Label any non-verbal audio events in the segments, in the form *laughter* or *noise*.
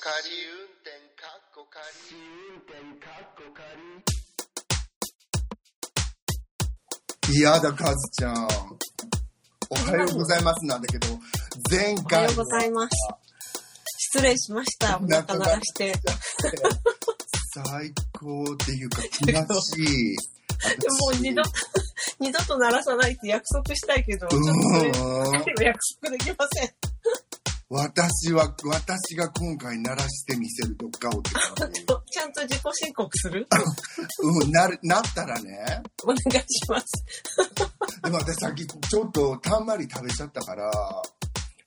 仮運転かっこ仮運転かっこ仮いやだ、カズちゃん。おはようございますなんだけど、前おは回ようございます。失礼しました。お腹鳴らして。で最高っていうか、気がしい。*laughs* もう二度、二度と鳴らさないって約束したいけど、ちょっと約束できません。私は、私が今回鳴らしてみせるどっかをって感じ。*laughs* ちゃんと自己申告する？うん、なる、なったらね。お願いします。*laughs* でも私さっきちょっとたんまり食べちゃったから、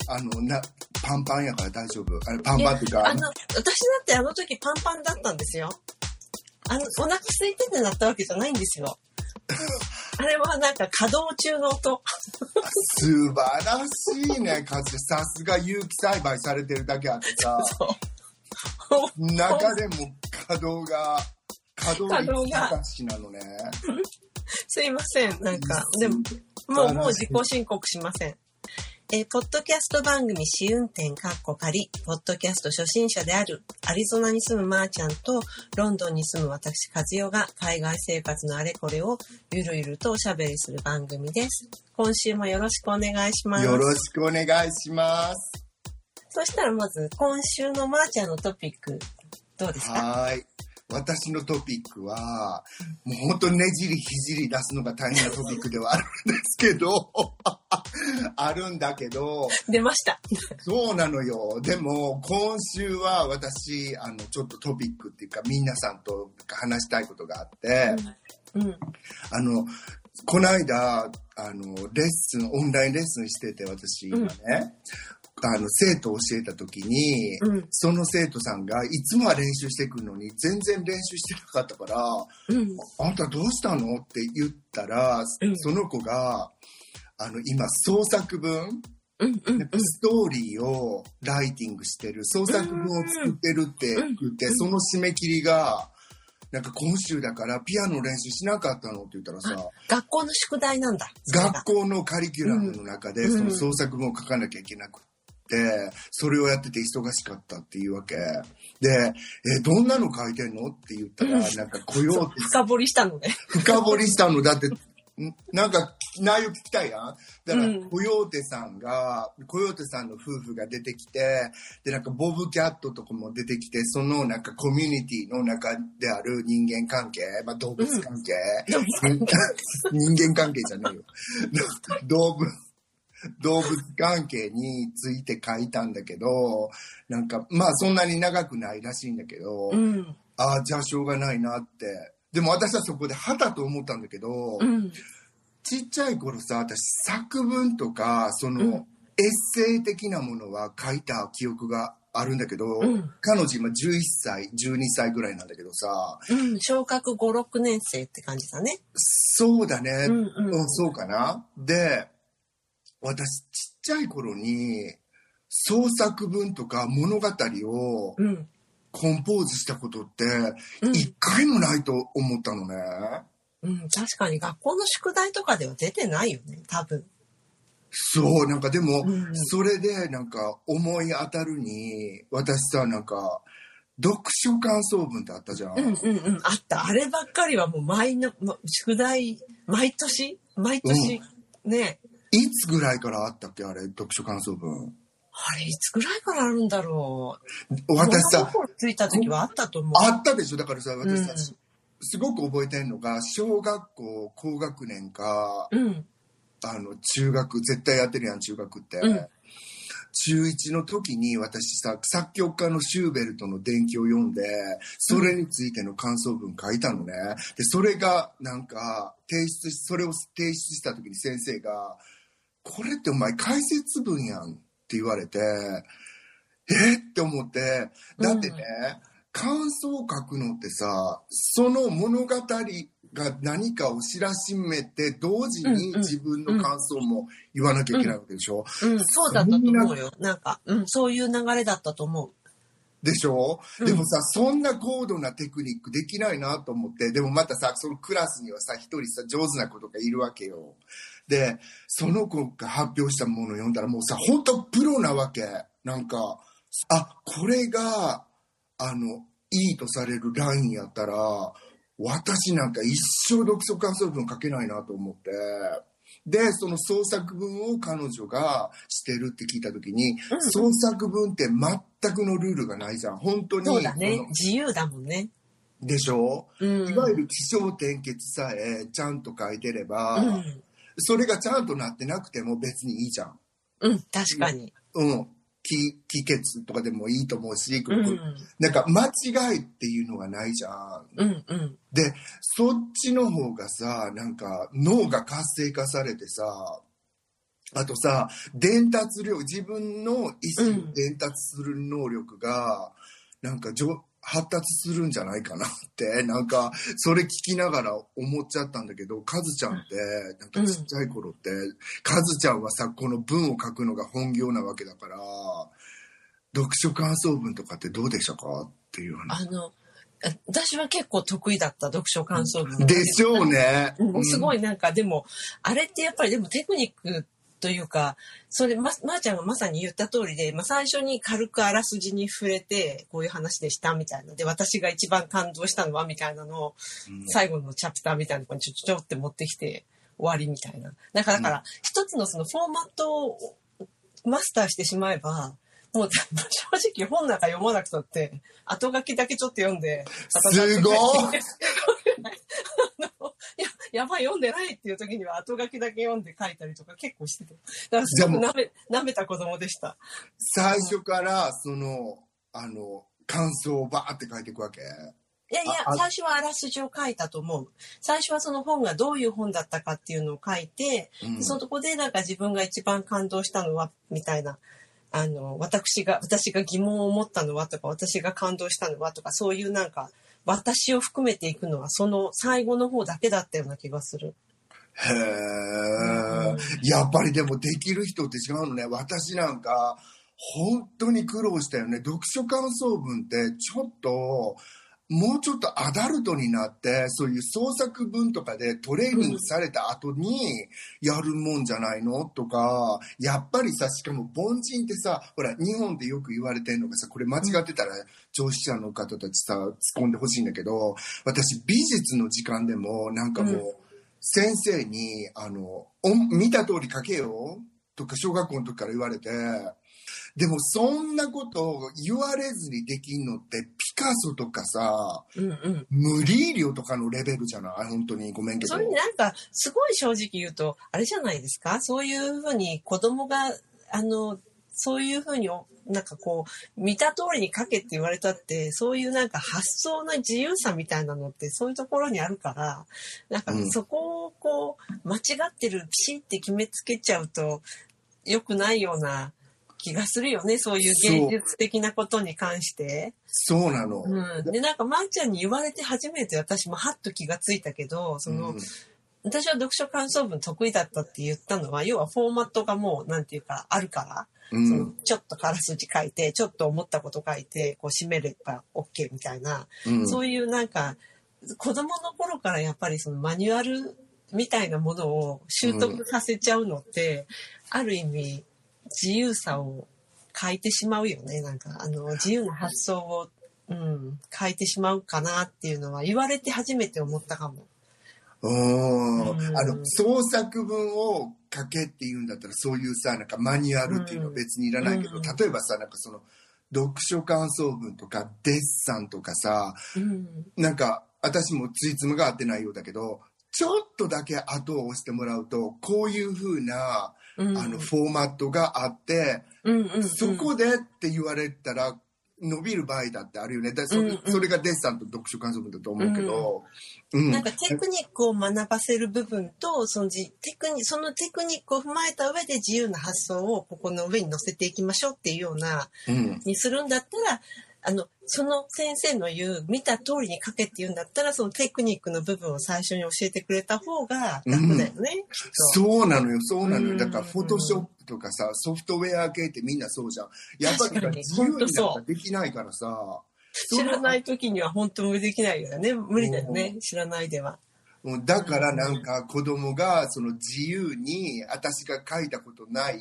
あの、な、パンパンやから大丈夫。あれ、パンパンっていうか、あの、私だってあの時パンパンだったんですよ。あの、お腹空いててなったわけじゃないんですよ。*laughs* あれはなんか稼働中の音。素晴らしいね、カズさすが有機栽培されてるだけあってさ。中でも稼働が、稼働率稼働が高しなのね。*laughs* すいません。なんか、でも、もう、もう自己申告しません。えーポッドキャスト番組試運転かっこ仮、ポッドキャスト初心者であるアリゾナに住むまーちゃんとロンドンに住む私和代が海外生活のあれこれをゆるゆるとおしゃべりする番組です。今週もよろしくお願いします。よろしくお願いします。そしたらまず今週のまーちゃんのトピック、どうですか？はーい。私のトピックは、もう本当ねじりひじり出すのが大変なトピックではあるんですけど、*laughs* あるんだけど、出ました。そうなのよ。でも、今週は私、あの、ちょっとトピックっていうか、皆さんと話したいことがあって、うん。あの、この間、あの、レッスン、オンラインレッスンしてて、私、今ね、あの、生徒を教えた時に、うんその生徒さんが、いつもは練習してくるのに、全然練習してなかったから、うん。あんたどうしたの？って言ったら、うんその子が、あの、今、創作文、うん。うん。ストーリーをライティングしてる、創作文を作ってるって言って、その締め切りが、なんか今週だからピアノ練習しなかったのって言ったらさ、学校の宿題なんだ。学校のカリキュラムの中でうんその創作文を書かなきゃいけなくそれをやってて忙しかったっていうわけ。で、え、どんなの書いてんのって言ったら、うんなんか来ようって深掘りしたのね。深掘りしたのだって、んなんか内容聞きたいやん。だから、うんコヨーテさんが、コヨーテさんの夫婦が出てきて、で、なんかボブキャットとかも出てきて、そのなんかコミュニティの中である人間関係、まあ動物関係、人間関係じゃないよ。*laughs* 動物、*laughs* 動物関係について書いたんだけど、なんか、まあそんなに長くないらしいんだけど、うん。ああ、じゃあしょうがないなって。でも私はそこではたと思ったんだけど、うん。ちっちゃい頃さ、私作文とか、その、うんエッセイ的なものは書いた記憶があるんだけど、うん彼女今11歳、12歳ぐらいなんだけどさ、うん。小学5、6年生って感じだね。そうだね、うんうんうんそうかな。で、私ちっちゃい頃に、創作文とか物語をうん。コンポーズしたことって、うん一回もないと思ったのね。うん。確かに学校の宿題とかでは出てないよね。多分。そう、なんかでも、うんそれでなんか思い当たるに、私さ、なんか、読書感想文ってあったじゃん。うんうんうん。あった。あればっかりはもう毎の、ま宿題、毎年？毎年、ね。いつぐらいからあったっけあれ、読書感想文。あれ、いつぐらいからあるんだろう。私さ、ついた時はあったと思う。あったでしょ？だからさ、私さ、うんすごく覚えてるのが、小学校高学年か、うん。あの、中学、絶対やってるやん、中学って。うん中1の時に私さ、作曲家のシューベルトの伝記を読んで、それについての感想文書いたのね。で、それがなんか、提出し、それを提出した時に先生が、これってお前解説文やんって言われて、えっ？て思って、だってね、感想を書くのってさ、その物語が何かを知らしめて、同時にうんうん。自分の感想も言わなきゃいけないわけでしょ、うん、そうだったと思うよ。なんか、うん、そういう流れだったと思う。でしょ、うん。でもさ、そんな高度なテクニックできないなと思って、でもまたさ、そのクラスにはさ、一人さ、上手な子とかいるわけよ。で、その子が発表したものを読んだらもうさ、本当プロなわけ。なんか、あ、これが、あの、いいとされるラインやったら、私なんか一生読書感想文書けないなと思って。で、その創作文を彼女がしてるって聞いたときに、うん創作文って全くのルールがないじゃん。本当に。そうだね。自由だもんね。でしょ？うん。いわゆる気象転結さえちゃんと書いてれば、うん。それがちゃんとなってなくても別にいいじゃん。うん、確かに。うん。気、気血とかでもいいと思うし、うん。なんか間違いっていうのがないじゃん。うん、うん。で、そっちの方がさ、なんか脳が活性化されてさ、あとさ、伝達量、自分の意思を伝達する能力が、なんかじょ発達するんじゃないかなって、*laughs* なんか、それ聞きながら思っちゃったんだけど、カズちゃんって、なんかちっちゃい頃って、カズちゃんはさ、この文を書くのが本業なわけだから、読書感想文とかってどうでしたかっていう話。あの、あ私は結構得意だった読書感想文。でしょうね。うんすごい。いなんかでも、あれってやっぱりでもテクニックというか、それま、まー、ちゃんがまさに言った通りで、まあ、最初に軽くあらすじに触れて、こういう話でしたみたいな。で、私が一番感動したのはみたいなのを、最後のチャプターみたいなところにちょちょちょって持ってきて終わりみたいな。だから、だから、一つのそのフォーマットをマスターしてしまえば、もう正直本なんか読まなくたって、後書きだけちょっと読んで、すごい *laughs* や、やばい、読んでないっていう時には後書きだけ読んで書いたりとか結構してて。だからめ、舐めた子供でした。最初から、その、あの、感想をバーって書いていくわけ？いやいや最初はあらすじを書いたと思う。最初はその本がどういう本だったかっていうのを書いて、うんそこでなんか自分が一番感動したのは、みたいな。あの、私が、私が疑問を持ったのはとか、私が感動したのはとか、そういうなんか、私を含めていくのは、その最後の方だけだったような気がする。へえ、やっぱりでもできる人って違うのね。私なんか、本当に苦労したよね。読書感想文ってちょっと、もうちょっとアダルトになって、そういう創作文とかでトレーニングされた後にやるもんじゃないの？とか、やっぱりさ、しかも凡人ってさ、ほら、日本でよく言われてるのがさ、これ間違ってたら聴取者の方たちさ、突っ込んでほしいんだけど、私美術の時間でもなんかもう、うん。先生に、あの、お見た通り書けよとか小学校の時から言われて、でもそんなことを言われずにできんのって、ピカソとかさ、うんうん。無理量とかのレベルじゃない？本当にごめんけどそ。れになんか、すごい正直言うと、あれじゃないですか？そういうふうに子供が、あの、そういうふうに、なんかこう、見た通りに書けって言われたって、そういうなんか発想の自由さみたいなのってそういうところにあるから、なんかうんそこをこう、間違ってる、ピシって決めつけちゃうと、良くないような気がするよね。そういう芸術的なことに関して。そうなの。うん。で、なんか、まー、ちゃんに言われて初めて私もハッと気がついたけど、その、うん私は読書感想文得意だったって言ったのは、要はフォーマットがもう、なんていうか、あるから、うんそのちょっとあらすじ書いて、ちょっと思ったこと書いて、こう締めれば OK みたいな、うんそういうなんか、子供の頃からやっぱりそのマニュアルみたいなものを習得させちゃうのって、ある意味、自由さを変えてしまうよね。なんか、あの、自由な発想を、うん、変えてしまうかなっていうのは言われて初めて思ったかも。うんうんあの創作文を書けっていうんだったらそういうさなんかマニュアルっていうのは別にいらないけど、うん例えばさなんかその読書感想文とかデッサンとかさうん。なんか私もついつむが合ってないようだけどちょっとだけ後を押してもらうとこういう風な、うん、あのフォーマットがあって、うんうんうん、そこでって言われたら伸びる場合だってあるよね。だそ,、うんうん。それがデッサンと読書感想文だと思うけど、うん。なんかテクニックを学ばせる部分と、そのじテクニそのテクニックを踏まえた上で自由な発想をここの上に乗せていきましょうっていうような、うん。にするんだったら、あの、その先生の言う、見た通りに書けって言うんだったら、そのテクニックの部分を最初に教えてくれた方が楽だよね、きっと。そうなのよ、そうなのよ。うんだから、フォトショップとかさ、ソフトウェア系ってみんなそうじゃん。やっぱり自由になんかできないからさ。知らない時には本当無理できないよね。無理だよね、知らないでは。うんだからなんか子供がその自由に私が書いたことない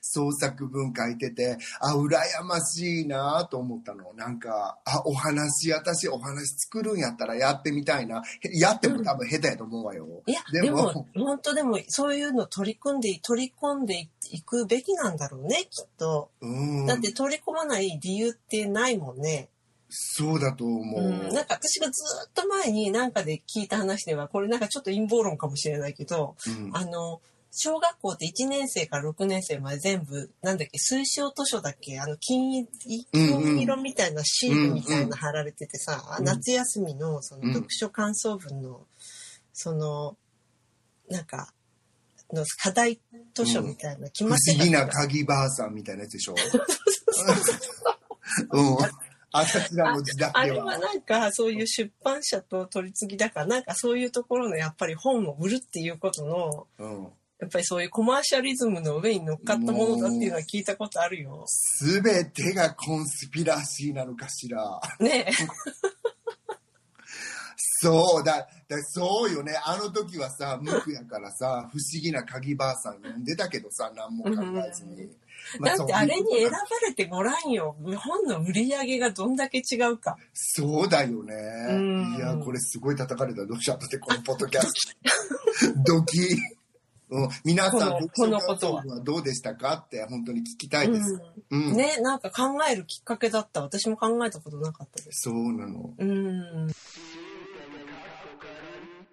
創作文書いてて、あ、羨ましいなと思ったの。なんか、あ、お話、私お話作るんやったらやってみたいな。へやっても多分下手やと思うわよ。いや、でも、本当でも、そういうの取り組んで、取り込んでいくべきなんだろうね、きっと。うんだって取り込まない理由ってないもんね。そうだと思う。うん、なんか私がずっと前になんかで聞いた話では、これなんかちょっと陰謀論かもしれないけど、うん。あの、小学校って1年生から6年生まで全部、なんだっけ、推奨図書だっけあの、金色みたいなシールみたいな貼られててさ、うん夏休みのそのうん。読書感想文の、その、なんか、の課題図書みたいな決不まって思議な鍵ばあさんみたいなやつでしょ？*laughs* うん。私らの時代あでは。れはなんかそういう出版社と取り次ぎだからなんかそういうところのやっぱり本を売るっていうことのうん。やっぱりそういうコマーシャリズムの上に乗っかったものだっていうのは聞いたことあるよ。すべてがコンスピラシーなのかしら。ねえ。そうだ、だそうよね。あの時はさ、無垢やからさ、不思議な鍵ばあさん読んでたけどさ、何も考えずに。まだってあれに選ばれてごらんよ。本の売り上げがどんだけ違うか。そうだよねうん。いや、これすごい叩かれたらどうしよう。だってこのポッドキャスト。ドキ。うん、皆さん、この読ことはどうでしたかって本当に聞きたいです。うん。ね、なんか考えるきっかけだった。私も考えたことなかったです。そうなの。うん。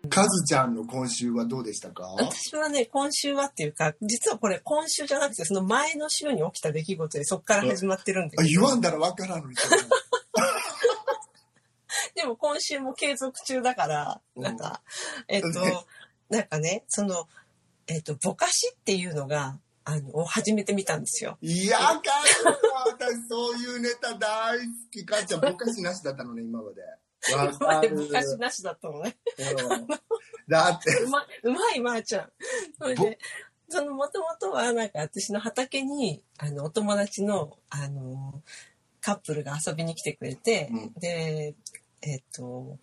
カズちゃんの今週はどうでしたか？私はね、今週はっていうか、実はこれ今週じゃなくて、その前の週に起きた出来事でそこから始まってるんであ言わんだらわからんのに。*laughs* でも今週も継続中だから、うんなんか、えっとね、なんかね、その、えっと、ぼかしっていうのが、あの、を始めてみたんですよ。いや、かんわ私そういうネタ大好き。かっちゃん、ぼかしなしだったのね、今まで。*laughs* わ今までかる。ぼかしなしだったのね。うんだって、*laughs* うまい、うまい、まーちゃん。それで、その、もともとは、なんか、私の畑に、あの、お友達の、あの、カップルが遊びに来てくれて、うんで、えっと、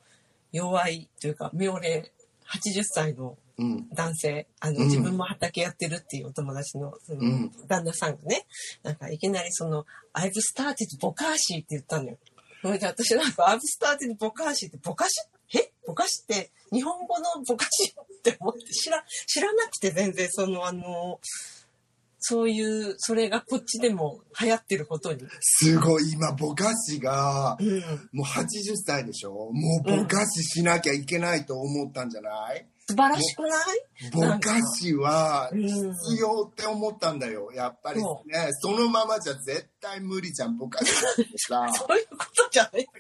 弱いというか、妙齢80歳のうん。男性、あの、うん自分も畑やってるっていうお友達の、その、うん旦那さんがね、なんかいきなりその、I've started ボカーシーって言ったのよ。それで私なんか、I've started ボカーシーって、ボカシえ？ボカシって日本語のボカシって思って知ら、知らなくて全然その、あの、そういう、それがこっちでも流行ってることに。すごい、今、ぼかしがう、ん。もう80歳でしょ？もうぼかししなきゃいけないと思ったんじゃない？素晴らしくない？ぼかしはうん必要って思ったんだよ。やっぱりそね、そのままじゃ絶対無理じゃん、ぼかしなんてさ。*laughs* そういうことじゃない。*laughs*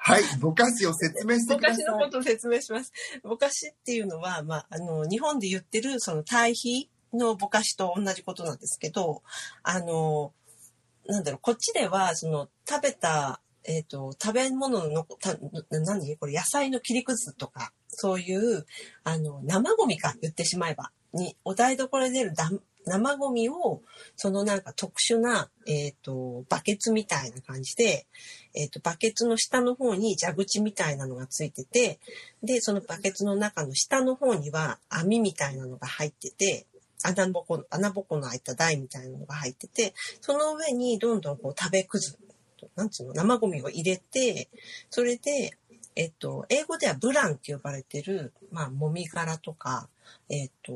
はい、ぼかしを説明してぼください。かしのことを説明します。ぼかしっていうのは、まあ、あの、日本で言ってる、その対比のぼかしと同じことなんですけど、あの、なんだろう、こっちでは、その、食べた、えっ、と、食べ物の、た何？これ、野菜の切りくずとか、そういう、あの、生ゴミか、言ってしまえば、に、お台所で出る生ゴミを、そのなんか特殊な、えっ、と、バケツみたいな感じで、えっ、と、バケツの下の方に蛇口みたいなのがついてて、で、そのバケツの中の下の方には網みたいなのが入ってて、穴ぼこ、穴ぼこの開いた台みたいなのが入ってて、その上にどんどんこう食べくず、なんつうの、生ゴミを入れて、それで、えっと、英語ではブランって呼ばれてる、まあ、もみ殻とか、えっと、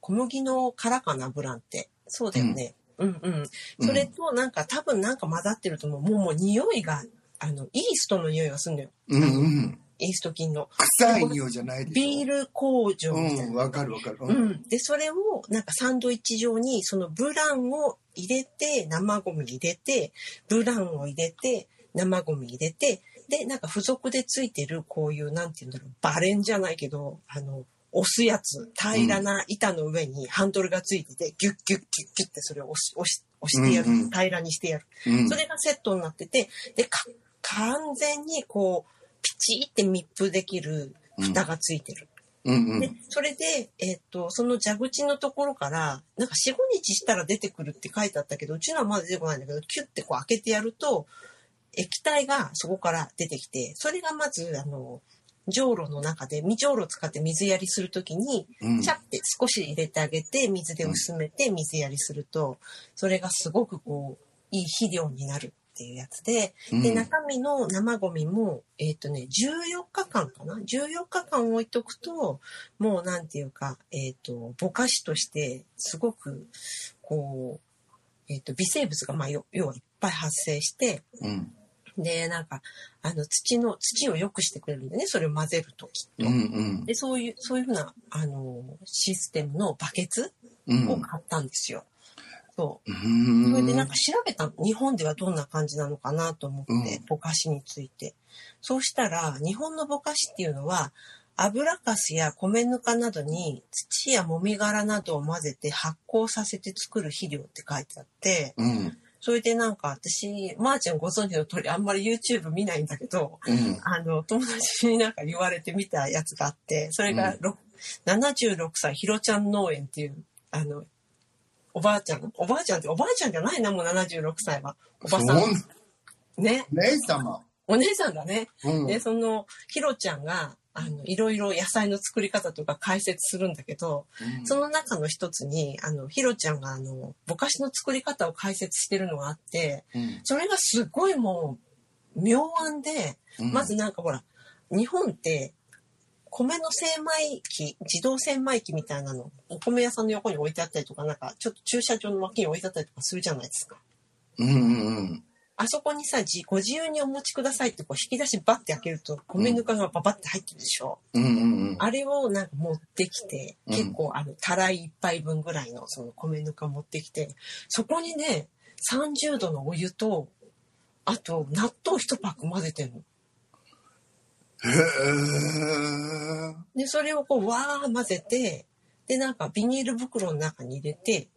小麦の殻かな、ブランって。そうだよね。うんうん。それと、なんか、多分なんか混ざってると思う。もう、もう匂いが、あの、イーストの匂いがするんだよ。うんうん。イースト菌の。臭い匂いじゃないでしょ。ビール工場みたいな。うん、わかるわかる。ううん。で、それを、なんかサンドイッチ状に、そのブランを入れて、生ゴミ入れて、ブランを入れて、生ゴミ入れて、で、なんか付属でついてる、こういう、なんて言うんだろう、バレンじゃないけど、あの、押すやつ、平らな板の上にハンドルがついてて、ギュッギュッギュッギュッってそれを押し、押し、押してやる。うんうん平らにしてやる。うんそれがセットになってて、で、か完全にこう、ピチって密封できる蓋がついてる。でうんうん。、それで、えっ、と、その蛇口のところから、なんか4、5日したら出てくるって書いてあったけど、うちのはまだ出てこないんだけど、キュッてこう開けてやると、液体がそこから出てきて、それがまず、あの、じょうろの中で、未じょうろ使って水やりするときに、うんチャって少し入れてあげて、水で薄めて水やりすると、それがすごくこう、いい肥料になるっていうやつで、うんで、中身の生ゴミも、えっ、とね、14日間かな ?14 日間置いとくと、もうなんていうか、えっ、と、ぼかしとして、すごく、こう、えっ、と、微生物が、まあ、よ要はいっぱい発生して、うん。で、なんか、あの、土の、土を良くしてくれるんでね、それを混ぜるときっと。うんうん。で、そういう、そういうふうな、あの、システムのバケツうん。を買ったんですよ。そう。うんそれでなんか調べたの。日本ではどんな感じなのかなと思ってうん、ぼかしについて。そうしたら、日本のぼかしっていうのは、油かすや米ぬかなどに土やもみ殻などを混ぜて発酵させて作る肥料って書いてあって、うん。それでなんか私、まー、ちゃんご存知の通りあんまり YouTube 見ないんだけど、うん。あの、友達になんか言われてみたやつがあって、それが、ろ76歳、ひろちゃん農園っていう、あの、おばあちゃん、おばあちゃんって、おばあちゃんじゃないな、もう76歳は。おばさそんん。ね。姉様。お姉さんだね。うん。で、その、ひろちゃんが、あの、いろいろ野菜の作り方とか解説するんだけど、うんその中の一つに、あの、ひろちゃんが、あの、ぼかしの作り方を解説してるのがあって、うんそれがすごいもう、妙案で、うんまずなんかほら、日本って、米の精米機、自動精米機みたいなの、お米屋さんの横に置いてあったりとか、なんか、ちょっと駐車場の脇に置いてあったりとかするじゃないですか。うんうんうん。あそこにさ、じご自由にお持ちくださいってこう引き出しバッて開けると、米ぬかがババって入ってるでしょ。うんうんうん。あれをなんか持ってきて、うん結構あの、たらい一杯分ぐらいのその米ぬか持ってきて、そこにね、30度のお湯と、あと納豆一パック混ぜてんの。で、それをこう、わー混ぜて、で、なんかビニール袋の中に入れて、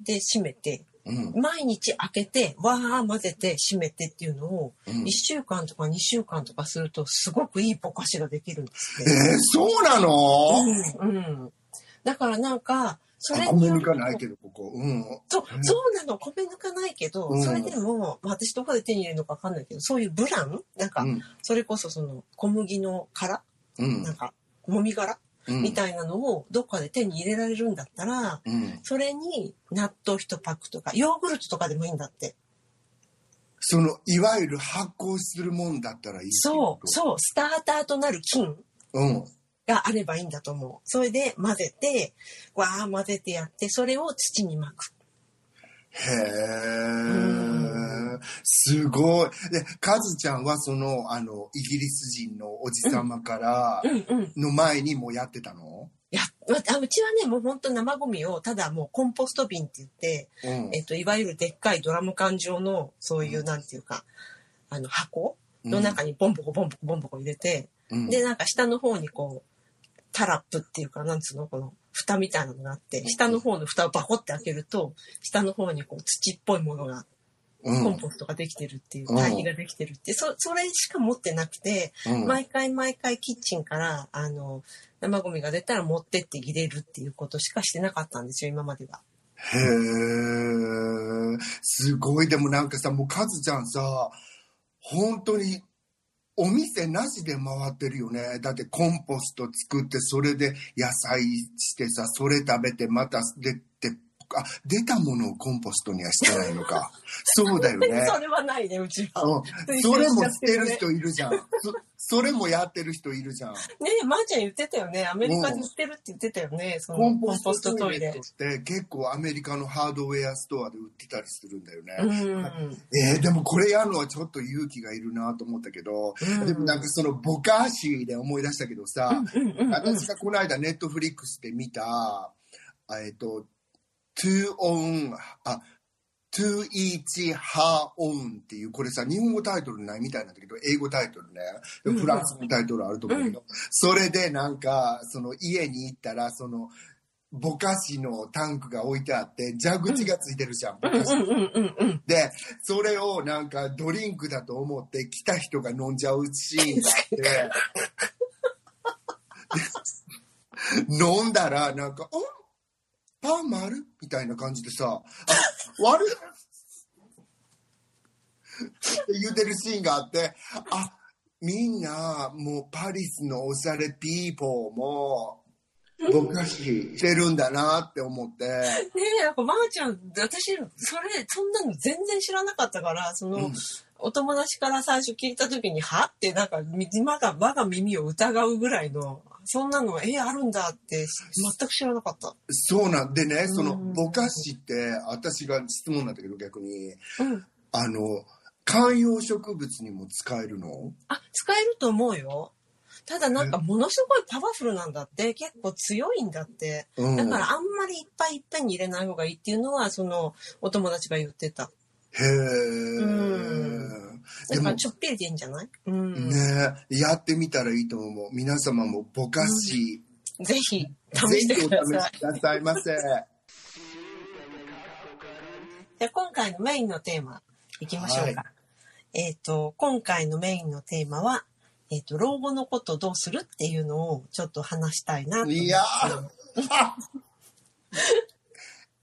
で、閉めて、うん。毎日開けて、わー混ぜて閉めてっていうのを、うん1週間とか2週間とかすると、すごくいいぼかしができるんですえーね。、そうなの？うん、うん。だからなんか、それあ米によると抜かないけど、ここ。うん。そう、そうなの、米抜かないけど、うんそれでも、まあ私どこで手に入れるのかわかんないけど、そういうブランなんか、うん。それこそその小麦の殻うんなんか、もみ殻うん。みたいなのをどっかで手に入れられるんだったら、うん。それに納豆1パックとか、ヨーグルトとかでもいいんだって。その、いわゆる発酵するもんだったらいいそう、そう、スターターとなる菌うん。があればいいんだと思う。それで混ぜて、わー混ぜてやって、それを土に巻く。へえ。すごい。で、カズちゃんはその、あの、イギリス人のおじさまからうんうん。の前にもうやってたの？いや、まあうちはね、もう本当生ゴミを、ただもうコンポスト瓶って言って、うんえっと、いわゆるでっかいドラム缶状の、そういう、なんていうか、あの、箱の中にボンボコボンボコボンボコ入れて、うんで、なんか下の方にこう、タラップっていうか、なんつうの、この、蓋みたいなのがあって、下の方の蓋をバコって開けると、下の方にこう、土っぽいものが、うんコンポストができてるっていう、うん堆肥ができてるって、そ、それしか持ってなくて、うん毎回毎回キッチンから、あの、生ゴミが出たら持ってって入れるっていうことしかしてなかったんですよ、今までは。へえ。すごい。でもなんかさ、もうカズちゃんさ、本当にお店なしで回ってるよね。だってコンポスト作って、それで野菜してさ、それ食べてまた出て、あ、出たものをコンポストにはしてないのか。*laughs* そうだよね。それはないね、うちは。うん、それもしてる人いるじゃん。そそれもやってる人いるじゃん。ねえ、まー、ちゃん言ってたよね。アメリカで売ってるって言ってたよね。そのコンポストトイレ。って結構アメリカのハードウェアストアで売ってたりするんだよね。うん。えーでもこれやるのはちょっと勇気がいるなと思ったけど、うんでもなんかそのボカーシで思い出したけどさ、私がこの間ネットフリックスで見た、えっと、to own, あ、to each her own っていう、これさ、日本語タイトルないみたいなんだけど、英語タイトルね、うんフランス語タイトルあると思うけど、それでなんか、その家に行ったら、その、ぼかしのタンクが置いてあって、蛇口がついてるじゃん、ぼかしうんうんうんうん。で、それをなんかドリンクだと思って来た人が飲んじゃうシーンがあって、で飲んだらなんか、んパンもあるみたいな感じでさ、あ、悪いって言うてるシーンがあって、あ、みんな、もうパリスのおしゃれピーポーも、ぼかししてるんだなって思って。ねえ、なんかまーちゃん、私、それ、そんなの全然知らなかったから、その、うん。お友達から最初聞いた時に、は？って、なんか、今が、我が耳を疑うぐらいの、そんなの、え、あるんだって、全く知らなかった。そうなんでね、そのうんぼかしって、私が質問なんだけど逆に、うん。あの、観葉植物にも使えるの？あ、使えると思うよ。ただなんかものすごいパワフルなんだって、結構強いんだって。うん。だからあんまりいっぱいいっぺんに入れない方がいいっていうのは、そのお友達が言ってた。へえ。でもちょっぴりでいいんじゃない？うん。ねやってみたらいいと思う。皆様もぼかし、ぜひぜ試してひおください。試しくださいませ。じゃあ今回のメインのテーマいきましょうか。えっ、と、今回のメインのテーマは、えっ、と、老後のことどうするっていうのをちょっと話したいなと思っていやー *laughs*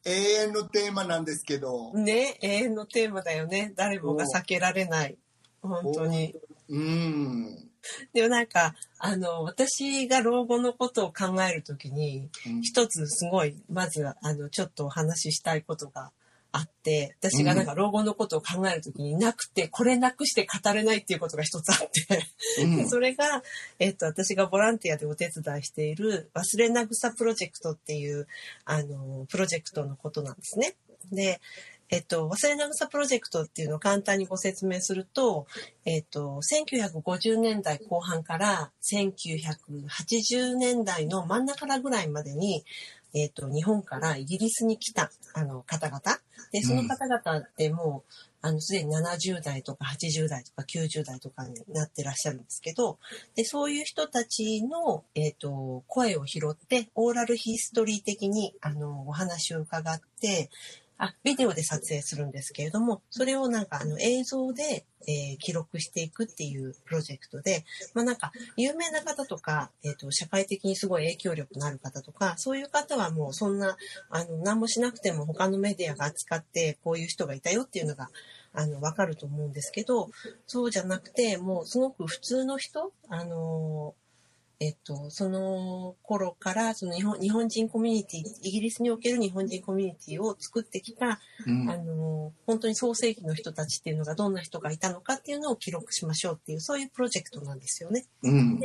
永遠のテーマなんですけど。ね、永遠のテーマだよね。誰もが避けられない。本当に。うん。でもなんか、あの、私が老後のことを考えるときに、うん一つすごい、まず、あの、ちょっとお話ししたいことがあって、私がなんか老後のことを考えるときになくて、これなくして語れないっていうことが一つあって、うん *laughs* それが、えっと、私がボランティアでお手伝いしている、忘れなぐさプロジェクトっていう、あの、プロジェクトのことなんですね。で、えっと、忘れなぐさプロジェクトっていうのを簡単にご説明すると、えっと、1950年代後半から1980年代の真ん中らぐらいまでに、えっと、日本からイギリスに来た、あの、方々。で、その方々ってもう、あの、すでに70代とか80代とか90代とかになってらっしゃるんですけど、で、そういう人たちの、えっ、と、声を拾って、オーラルヒストリー的に、あの、お話を伺って、あ、ビデオで撮影するんですけれども、それをなんか、あの、映像で、えー記録していくっていうプロジェクトで、まあなんか、有名な方とか、えっ、と、社会的にすごい影響力のある方とか、そういう方はもうそんな、あの、何もしなくても他のメディアが扱って、こういう人がいたよっていうのが、あの、わかると思うんですけど、そうじゃなくて、もうすごく普通の人、あの、えっと、その頃から、その日本日本人コミュニティ、イギリスにおける日本人コミュニティを作ってきた、うんあの、本当に創世紀の人たちっていうのがどんな人がいたのかっていうのを記録しましょうっていう、そういうプロジェクトなんですよね。うん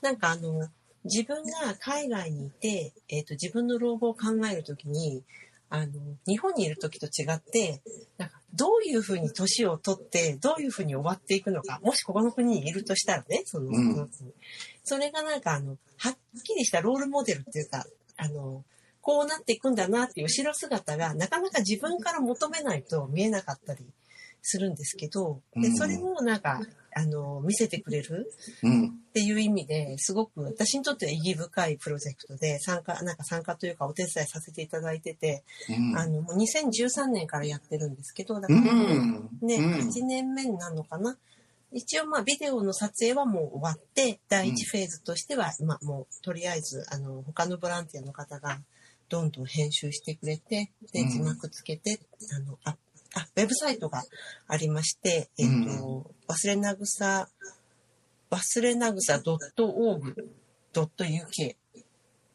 なんかあの、自分が海外にいて、えっ、と、自分の老後を考えるときに、あの、日本にいるときと違って、なんか、どういうふうに年を取って、どういうふうに終わっていくのか、もしここの国にいるとしたらね、その、うん。それがなんかあの、はっきりしたロールモデルっていうか、あの、こうなっていくんだなっていう後ろ姿が、なかなか自分から求めないと見えなかったりするんですけど、で、うん。それをなんか、あの、見せてくれる？うん。っていう意味ですごく私にとっては意義深いプロジェクトで参加、なんか参加というかお手伝いさせていただいてて、うん。あの、もう2013年からやってるんですけど、だうから、ん。ね、うん。8年目になるのかな？一応まあビデオの撮影はもう終わって、第1フェーズとしては、まあもうとりあえず、あの、他のボランティアの方がどんどん編集してくれて、でう、ん。字幕つけて、あの、あ、あ、ウェブサイトがありまして、えっ、と、忘れなぐさ、忘れなぐさ .org.uk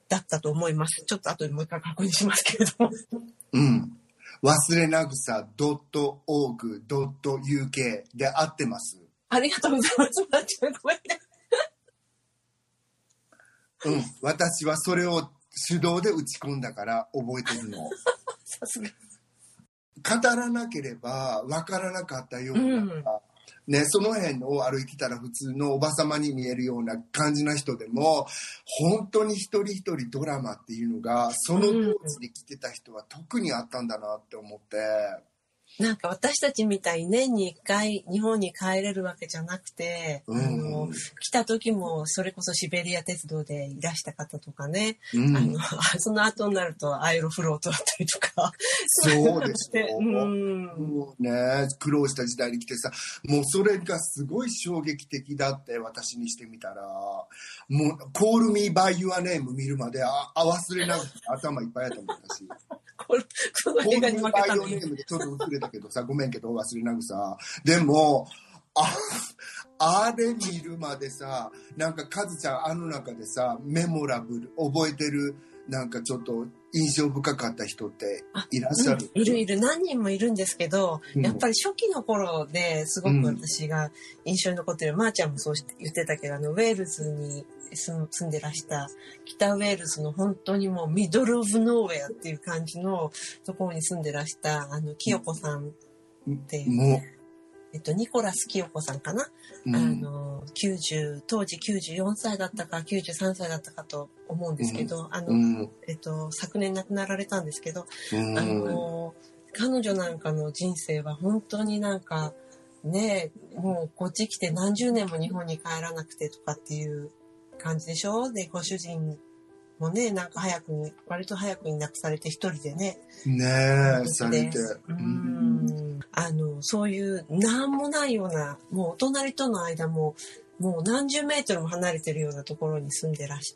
だったと思います。ちょっと後でもう一回確認しますけれども。うん忘れなぐさ .org.uk で合ってます。ありがとうございます。ごめんね。うん。私はそれを手動で打ち込んだから覚えてるの。*laughs* さすが。語らなければ分からなかったような、うん。ね、その辺を歩いてたら普通のおばさまに見えるような感じな人でも本当に一人一人ドラマっていうのがその当時に来てた人は特にあったんだなって思って、なんか私たちみたいに年に一回日本に帰れるわけじゃなくて、うんあの、来た時もそれこそシベリア鉄道でいらした方とかね、うんあの、*laughs* その後になるとアイロフロートだったりとか。そうで *laughs* しょうん。ね苦労した時代に来てさもうそれがすごい衝撃的だって私にしてみたらもう「コール・ミー・バイ・ユア・ネーム」見るまでああ忘れなくて頭いっぱいやと思ったし。*laughs* これ、この映画に負けたバイオのに。ネームでちょっと薄れたけどさ、ごめんけど忘れなぐさ。でも、あれ見るまでさ、なんかカズちゃんあの中でさ、メモラブル、覚えてる、なんかちょっと印象深かった人っていらっしゃる、うんいるいる。何人もいるんですけど、うん。やっぱり初期の頃ですごく私が印象に残ってる、まーちゃんもそう言ってたけどあのウェールズに住んでらした北ウェールズの本当にもうミドル・オブ・ノーウェアっていう感じのところに住んでらしたあの清子さんっていう、もえっと、ニコラス清子さんかな、う、うん。あの90当時94歳だったか93歳だったかと思うんですけど、あの、うん。えっと、昨年亡くなられたんですけど、うん。あの彼女なんかの人生は本当になんかねもうこっち来て何十年も日本に帰らなくてとかっていう感じでしょ？でご主人もねなんか早くに割と早くに亡くされて一人でね。ねえ、されて。うーん。あのそういう何もないようなもうお隣との間ももう何十メートルも離れてるようなところに住んでらし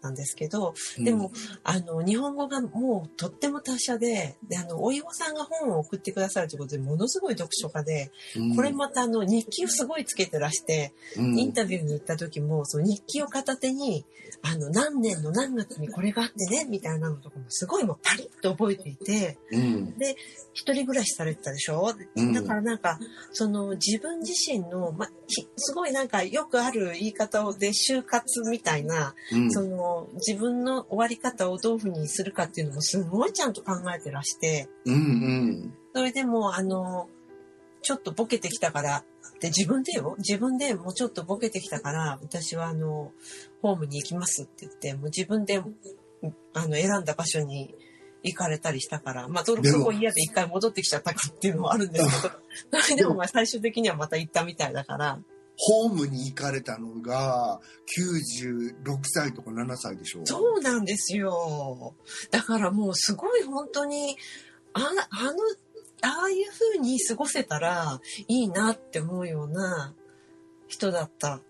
たんですけど、でも、あの、日本語がもうとっても達者で、で、あの、お芋さんが本を送ってくださるということで、ものすごい読書家で、うん、これまたあの、日記をすごいつけてらして、うん、インタビューに行った時も、その日記を片手に、あの、何年の何月にこれがあってね、みたいなのとかもすごいもうパリッと覚えていて、うん、一人暮らしされてたでしょ？うん。だからなんか、その自分自身の、ま、ひすごいなんかよくある言い方で就活みたいな、うん、その自分の終わり方をどういうふうにするかっていうのもすごいちゃんと考えてらして、うん、うん、それでもうあの、ちょっとボケてきたから、で自分でよ、自分でもうちょっとボケてきたから、私はあの、ホームに行きますって言って、もう自分で、あの、選んだ場所に行かれたりしたから、まあ、そこ嫌で一回戻ってきちゃったかっていうのはあるんですけど、それでもまあ最終的にはまた行ったみたいだから、ホームに行かれたのが96歳とか7歳でしょそうなんですよ。だからもうすごい本当に、ああの、ああいう風に過ごせたらいいなって思うような人だった。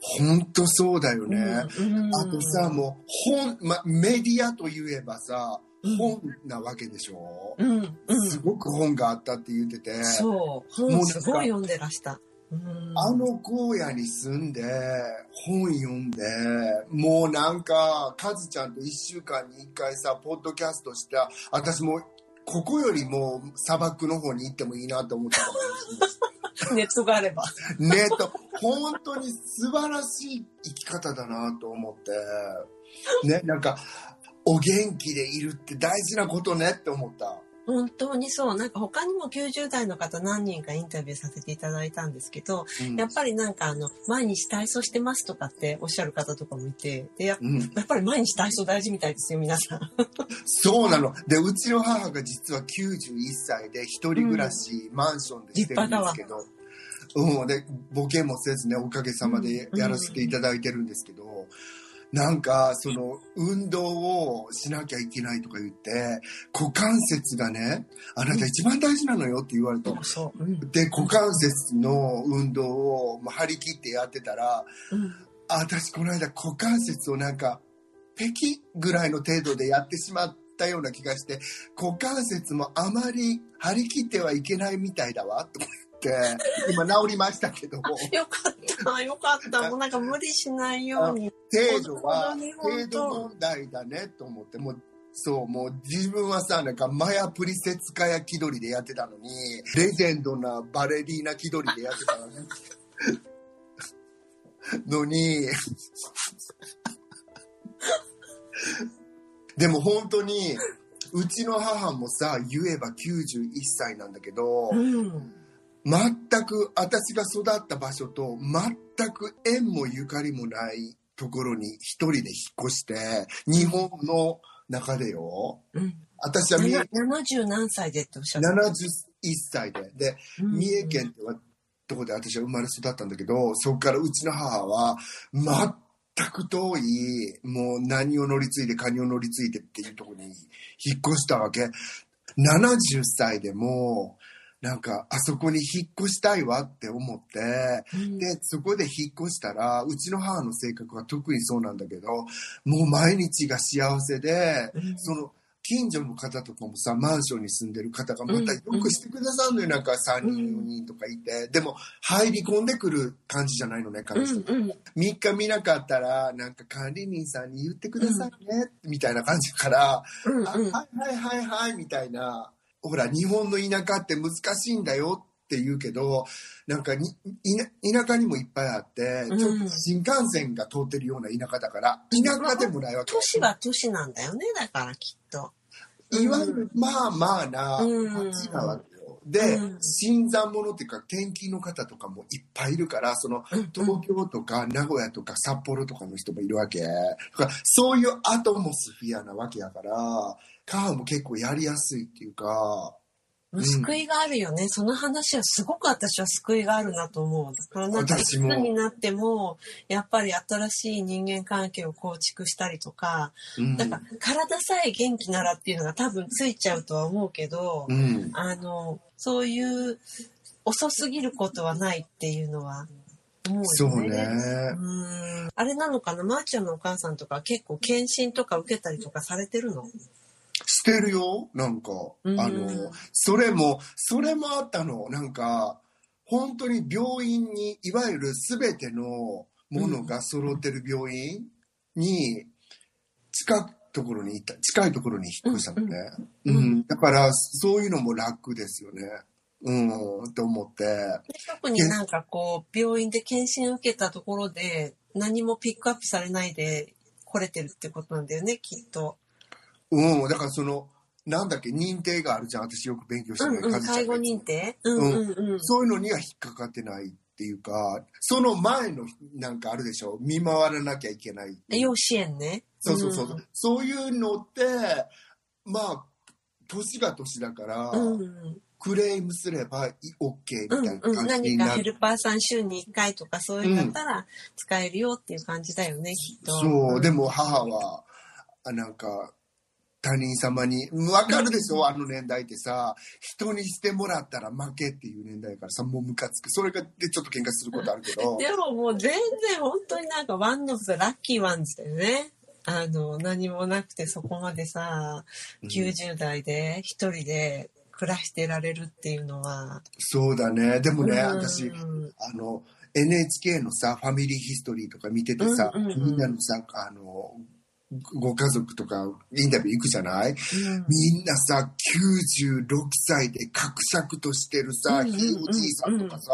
本当そうだよね。うんうんあとさ、もう本、ま、メディアといえばさ、うん本なわけでしょ、うん、うん。すごく本があったって言ってて、そう。もう本すごい読んでらした。うんあの荒野に住んで、本読んで、もうなんか、カズちゃんと一週間に一回さ、ポッドキャストした、私も、ここよりも砂漠の方に行ってもいいなと思ってた *laughs* ネットがあれば。ねえと、本当に素晴らしい生き方だなと思って、ね、なんか、お元気でいるって大事なことねって思った。本当にそう。なんか他にも90代の方何人かインタビューさせていただいたんですけど、うんやっぱりなんかあの、毎日体操してますとかっておっしゃる方とかもいて、で、やうん、やっぱり毎日体操大事みたいですよ、皆さん。そうなの。で、うちの母が実は91歳で一人暮らし、マンションでしてるんですけど、うん、で、ボケもせずね、おかげさまでやらせていただいてるんですけど、なんか、その、運動をしなきゃいけないとか言って、股関節がね、あなた一番大事なのよって言われて、そう。うん。で、股関節の運動をもう張り切ってやってたら、うん。あ私この間股関節をなんかペキぐらいの程度でやってしまったような気がして股関節もあまり張り切ってはいけないみたいだわとか言って *laughs* 今治りましたけどよかった、よかった。もうなんか無理しないように。程度は程度問題だねと思ってもうそうもう自分はさなんかマヤプリセツカヤ気取りでやってたのにレジェンドなバレリーナ気取りでやってたのにのにでも本当にうちの母もさ言えば91歳なんだけど、うん。全く私が育った場所と全く縁もゆかりもないところに一人で引っ越して日本の中でようん。私は三重な70何歳でっておっしゃった？71歳ででうん三重県ってはとこで私は生まれ育ったんだけどそこからうちの母は全く遠いもう何を乗り継いでカニを乗り継いでっていうところに引っ越したわけ70歳でもなんかあそこに引っ越したいわって思ってうんでそこで引っ越したらうちの母の性格は特にそうなんだけどもう毎日が幸せで、うんその近所の方とかもさ、マンションに住んでる方がまたよくしてくださるのよ。なんか3人、4人とかいて。でも、入り込んでくる感じじゃないのね、彼女。うんうん。3日見なかったら、なんか管理人さんに言ってくださいね、みたいな感じから、うんあはいはいはいはい、みたいな。ほら、日本の田舎って難しいんだよって言うけど、なんかに田田舎にもいっぱいあって、うんちょっと新幹線が通ってるような田舎だから、田舎でもないわけ。都市は都市なんだよね、だからきっと。いわゆる、まあまあなうん街なわけよ。で、うん新参者っていうか、転勤の方とかもいっぱいいるから、その、うん東京とか名古屋とか札幌とかの人もいるわけ。だからそういうアトモスフィアなわけやから、カーも結構やりやすいっていうか、ん救いがあるよね。その話はすごく私は救いがあるなと思う。だからなんかいくつになっても、やっぱり新しい人間関係を構築したりとか、うん。なんか体さえ元気ならっていうのが多分ついちゃうとは思うけど、うん。あの、そういう遅すぎることはないっていうのは思うよね。そうね。うんあれなのかな？まー、ちゃんのお母さんとか結構検診とか受けたりとかされてるの？してるよなんか、うんあの、それも、それもあったの。なんか、本当に病院に、いわゆる全てのものが揃ってる病院に、近いところに行った、近いところに引っ越したのね。うんん、ううんだから、そういうのも楽ですよね。うん、と思って。特になんかこう、病院で検診受けたところで何もピックアップされないで来れてるってことなんだよね、きっと。うん、だからその、なんだっけ、認定があるじゃん。私よく勉強してうんうん、るカズちゃん介護認定？うんうんうん。そういうのには引っかかってないっていうか、その前のなんかあるでしょ見回らなきゃいけない。養子縁ね。そうそうそう。んそういうのって、まあ、年が年だから、うんクレームすれば OK みたうんいなうん、感じに何かなる。ヘルパーさん週に1回とかそういうのだったら使えるよっていう感じだよね、きっと。そう、でも。も母は、あなんか、他人様に、わかるでしょ？あの年代ってさ、人にしてもらったら負けっていう年代からさ、もうムカつく。それがでちょっと喧嘩することあるけど。*laughs* でももう全然本当になんか one of the lucky ones だよね。あの、何もなくてそこまでさ、90代で一人で暮らしてられるっていうのは。そうだね。でもね、うん私、あの、NHK のさ、ファミリーヒストリーとか見ててさ、うんうんうんみんなのさ、あの、ご家族とかインタビュー行くじゃない？うん。みんなさ、96歳で格尺としてるさ、うんうんうんひいおじいさんとかさ、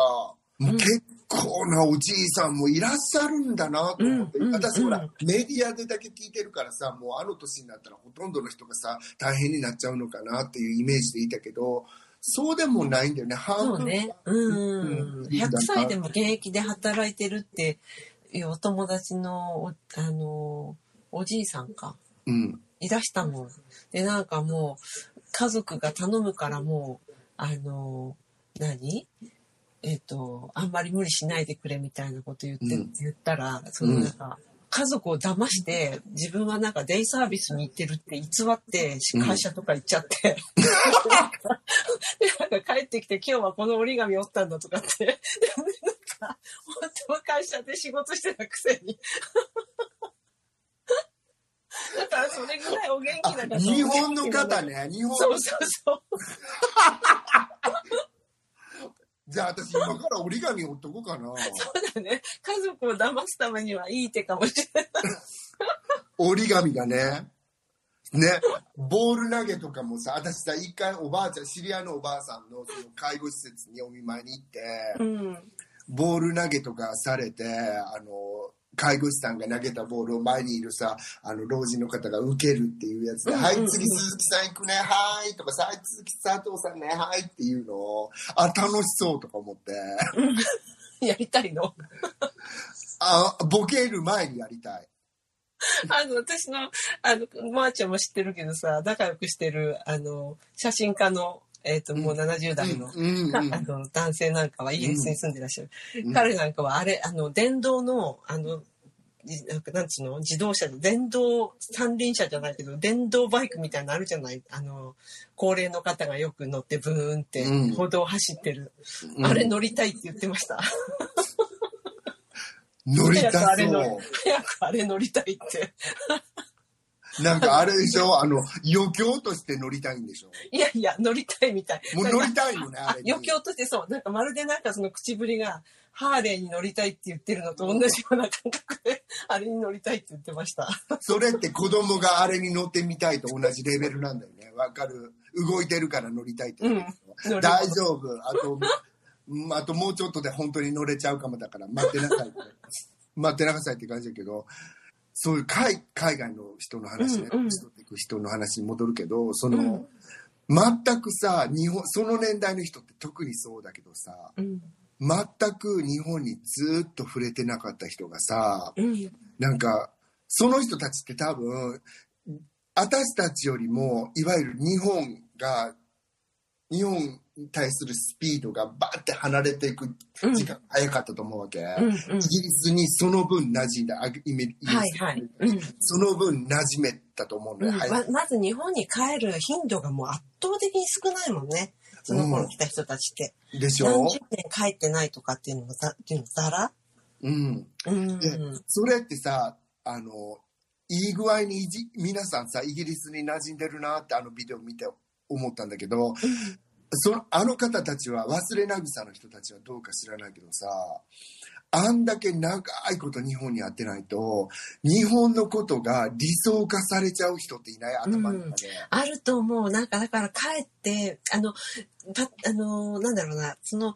もう結構なおじいさんもいらっしゃるんだなと思って、私ほら、メディアでだけ聞いてるからさ、もうあの年になったらほとんどの人がさ、大変になっちゃうのかなっていうイメージでいたけど、そうでもないんだよね。半分そうね。うん。うん。100歳でも現役で働いてるっていうお友達の、おあの、おじいさんか。うん。いらしたもん。で、なんかもう、家族が頼むからもう、あの、何？えっ、と、あんまり無理しないでくれみたいなこと言って、うん言ったら、そのなんか、家族を騙して、自分はなんかデイサービスに行ってるって偽って、会社とか行っちゃって、で、なんか帰ってきて、今日はこの折り紙折ったんだとかって、なんか、本当は会社で仕事してたくせに。だからそれぐらいお元気だから。日本の方。ね、日本のそうそうそう。じゃあ私今から折り紙折っとこうかな。そうだね。家族を騙すためにはいい手かもしれない。折り紙がね。ね、ボール投げとかもさ、私さ、一回おばあちゃん、知り合いのおばあさんのその介護施設にお見舞いに行って、うん。ボール投げとかされて、あの、介護士さんが投げたボールを前にいるさ、あの、老人の方が受けるっていうやつで、はい、次鈴木さん行くね、はーい、とかさ、はい、鈴木佐藤さんね、はーいっていうのを、あ、楽しそうとか思って、*laughs* やりたいの？あ、ボケる前にやりたい。あの、私の、あの、まー、ちゃんも知ってるけどさ、仲良くしてる、あの、写真家の、えっ、と、もう70代の、*laughs* あの男性なんかはイギリスに住んでらっしゃる。うん彼なんかはあれ、あの、電動の、あの、じなんつうの？自動車で、電動三輪車じゃないけど、電動バイクみたいなのあるじゃない？あの、高齢の方がよく乗ってブーンってうん歩道を走ってる。うんあれ乗りたいって言ってました。乗りた。早くあれ乗りたいって。なんかあれでしょ？あの、余興として乗りたいんでしょ？いやいや、乗りたいみたい。もう乗りたいよね、ああれに。余興としてそう。なんかまるでなんかその口ぶりが、ハーレーに乗りたいって言ってるのと同じような感覚で、*laughs* あれに乗りたいって言ってました。それって子供があれに乗ってみたいと同じレベルなんだよね。わかる。動いてるから乗りたいって。うん大丈夫。あと、うんあともうちょっとで本当に乗れちゃうかもだから待ってなさいって。*laughs* 待ってなさいって感じだけど、そういう海海外の人の話ね、うんうん人っていく人の話に戻るけど、その、全くさ、日本、その年代の人って特にそうだけどさ、うん。全く日本にずっと触れてなかった人がさ、うん。なんか、その人たちって多分、私たちよりも、いわゆる日本が、日本に対するスピードがバーって離れていく時間が早かったと思うわけ。うん。うんイ。ギリスにその分馴染んだ、あイメイギリスはいはい。うん。その分馴染めたと思うのよ。うんままず日本に帰る頻度がもう圧倒的に少ないもんね。その頃来た人たちって。でしょ？何十年帰ってないとかっていうのもざ、っていうのザラ？うん。うん。でそれってさ、あの、いい具合にいじ皆さんさ、イギリスに馴染んでるなってあのビデオ見て思ったんだけど、そのあの方たちは忘れなぐさの人たちはどうか知らないけどさあんだけ長いこと日本にやってないと日本のことが理想化されちゃう人っていない？頭の中で、あると思う。なんか、だから帰って、あの、た、あの、なんだろうな、その、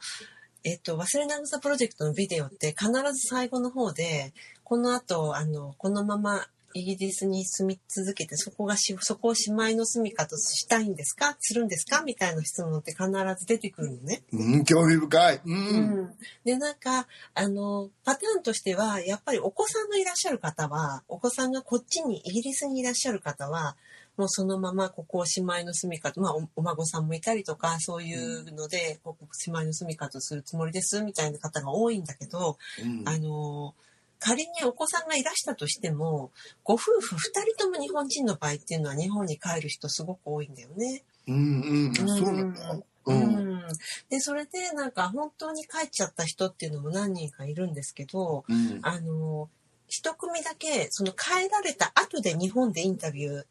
えっと、忘れなぐさプロジェクトのビデオって必ず最後の方で、この後、あの、このままイギリスに住み続けて、そこがし、そこを姉妹の住みかとしたいんですか？するんですか？みたいな質問って必ず出てくるのね。うん、興味深い、うん。うん、でなんかあのパターンとしてはやっぱりお子さんのいらっしゃる方はお子さんがこっちにイギリスにいらっしゃる方はもうそのままここを姉妹の住みかと、まあ、おお孫さんもいたりとかそういうので、ここ姉妹の住みかとするつもりですみたいな方が多いんだけど、うん。あの仮にお子さんがいらしたとしてもご夫婦2人とも日本人の場合っていうのは日本に帰る人すごく多いんだよね。うんうんそうなんだ。ううん。ん、でそれでなんか本当に帰っちゃった人っていうのも何人かいるんですけどうん。あの一組だけその帰られた後で日本でインタビュー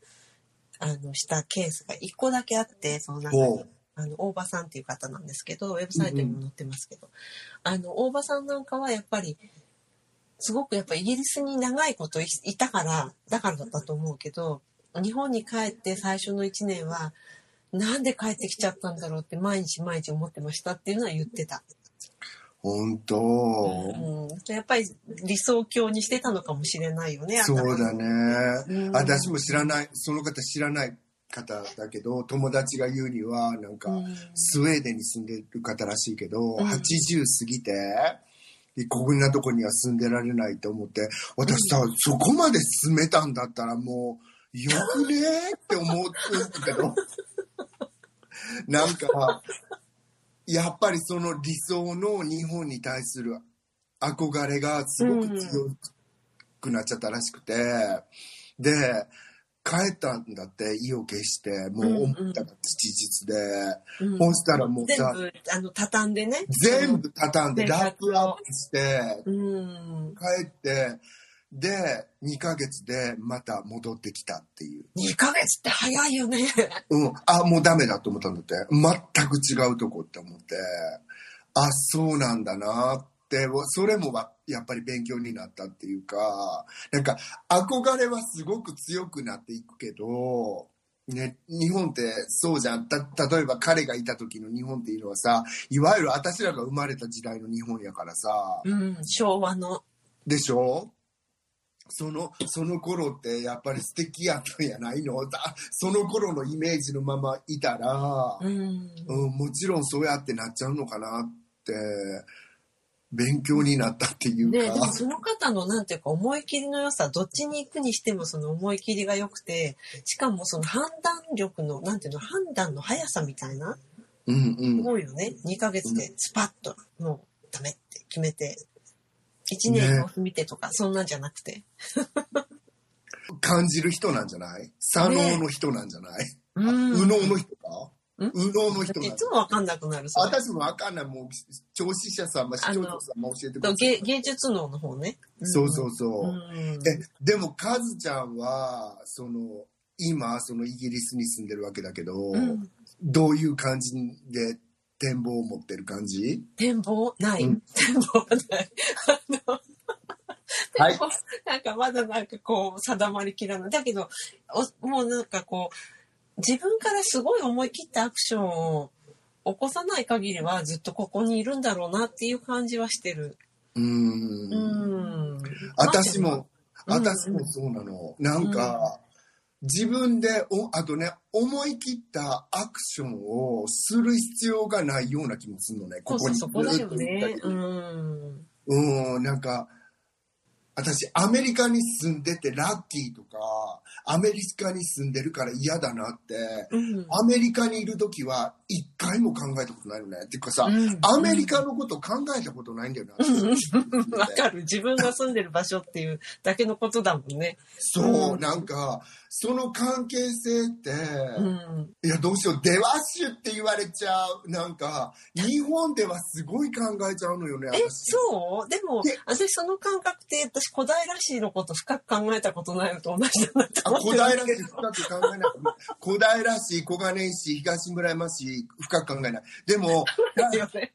あのしたケースが一個だけあってその中に。あの大場さんっていう方なんですけどウェブサイトにも載ってますけど、あの大場さんなんかはやっぱりすごくやっぱイギリスに長いこといいたからだからだったと思うけど日本に帰って最初の1年はなんで帰ってきちゃったんだろうって毎日毎日思ってましたっていうのは言ってた。本当、うん、やっぱり理想郷にしてたのかもしれないよね。そう頭だね、うん。私も知らないその方知らない方だけど友達が言うにはなんか、うん。スウェーデンに住んでる方らしいけど、うん。80過ぎてこんなとこには住んでられないと思って私さ、そこまで住めたんだったらもうよくねーって思うんだけどなんかやっぱりその理想の日本に対する憧れがすごく強くなっちゃったらしくて、で帰ったんだって意を決してもう思ったが事実で、うん。そしたらもう全さ部あの畳んでね。全部畳んでラップアップしてうん。帰ってで2ヶ月でまた戻ってきたっていう、2ヶ月って早いよね。うん、あもうダメだと思ったんだって。全く違うとこって思って。あそうなんだなってそれもわやっぱり勉強になったっていうかなんか憧れはすごく強くなっていくけどね、日本ってそうじゃんた例えば彼がいた時の日本っていうのはさいわゆる私らが生まれた時代の日本やからさ、うん。昭和の。でしょ？そのその頃ってやっぱり素敵やったんやないの？だその頃のイメージのままいたら、うん。うん、もちろんそうやってなっちゃうのかなって勉強になったっていうで、でか、もその方のなんていうか思い切りの良さ、どっちに行くにしてもその思い切りが良くて、しかもその判断力の、なんていうの、判断の速さみたいな、うんうすん、ごいよね。2ヶ月でスパッと、もうダメって決めて、1年様子見てとか、そんなんじゃなくて。感じる人なんじゃない？左脳の人なんじゃない、うん。右脳の人か？右脳の人いつもわかんなくなる。私もわかんない。もう、聴取者さんも視聴者さんも教えてください。芸芸術脳の方ね。そうそうそう。うん。え、でも、カズちゃんは、その、今、そのイギリスに住んでるわけだけど、うんどういう感じで展望を持ってる感じ？展望？ない、うん展望はない。あの、はいなんかまだなんかこう定まりきらない。だけど、おもうなんかこう、自分からすごい思い切ったアクションを起こさない限りはずっとここにいるんだろうなっていう感じはしてる。うーん。うん。私も、私もそうなの。なんか、自分でお、あとね、思い切ったアクションをする必要がないような気もするのね。こここにそそこだよねり。うん。うん、なんか、私、アメリカに住んでてラッキーとか、アメリカに住んでるから嫌だなって、うん。アメリカにいるときは一回も考えたことないのね。っていうかさ、うんアメリカのこと考えたことないんだよね。*laughs* わかる。自分が住んでる場所っていうだけのことだもんね。そうう、んなんか、その関係性って、うん。いや、どうしよう、デワッシュって言われちゃう。なんか、日本ではすごい考えちゃうのよね、え、私。そう？でもで、私その感覚って、私小平市のこと深く考えたことないのと同じだなってあ思って小平。市深く考えない。小平市、小金井市、東村山市、深く考えない。でも、だよね。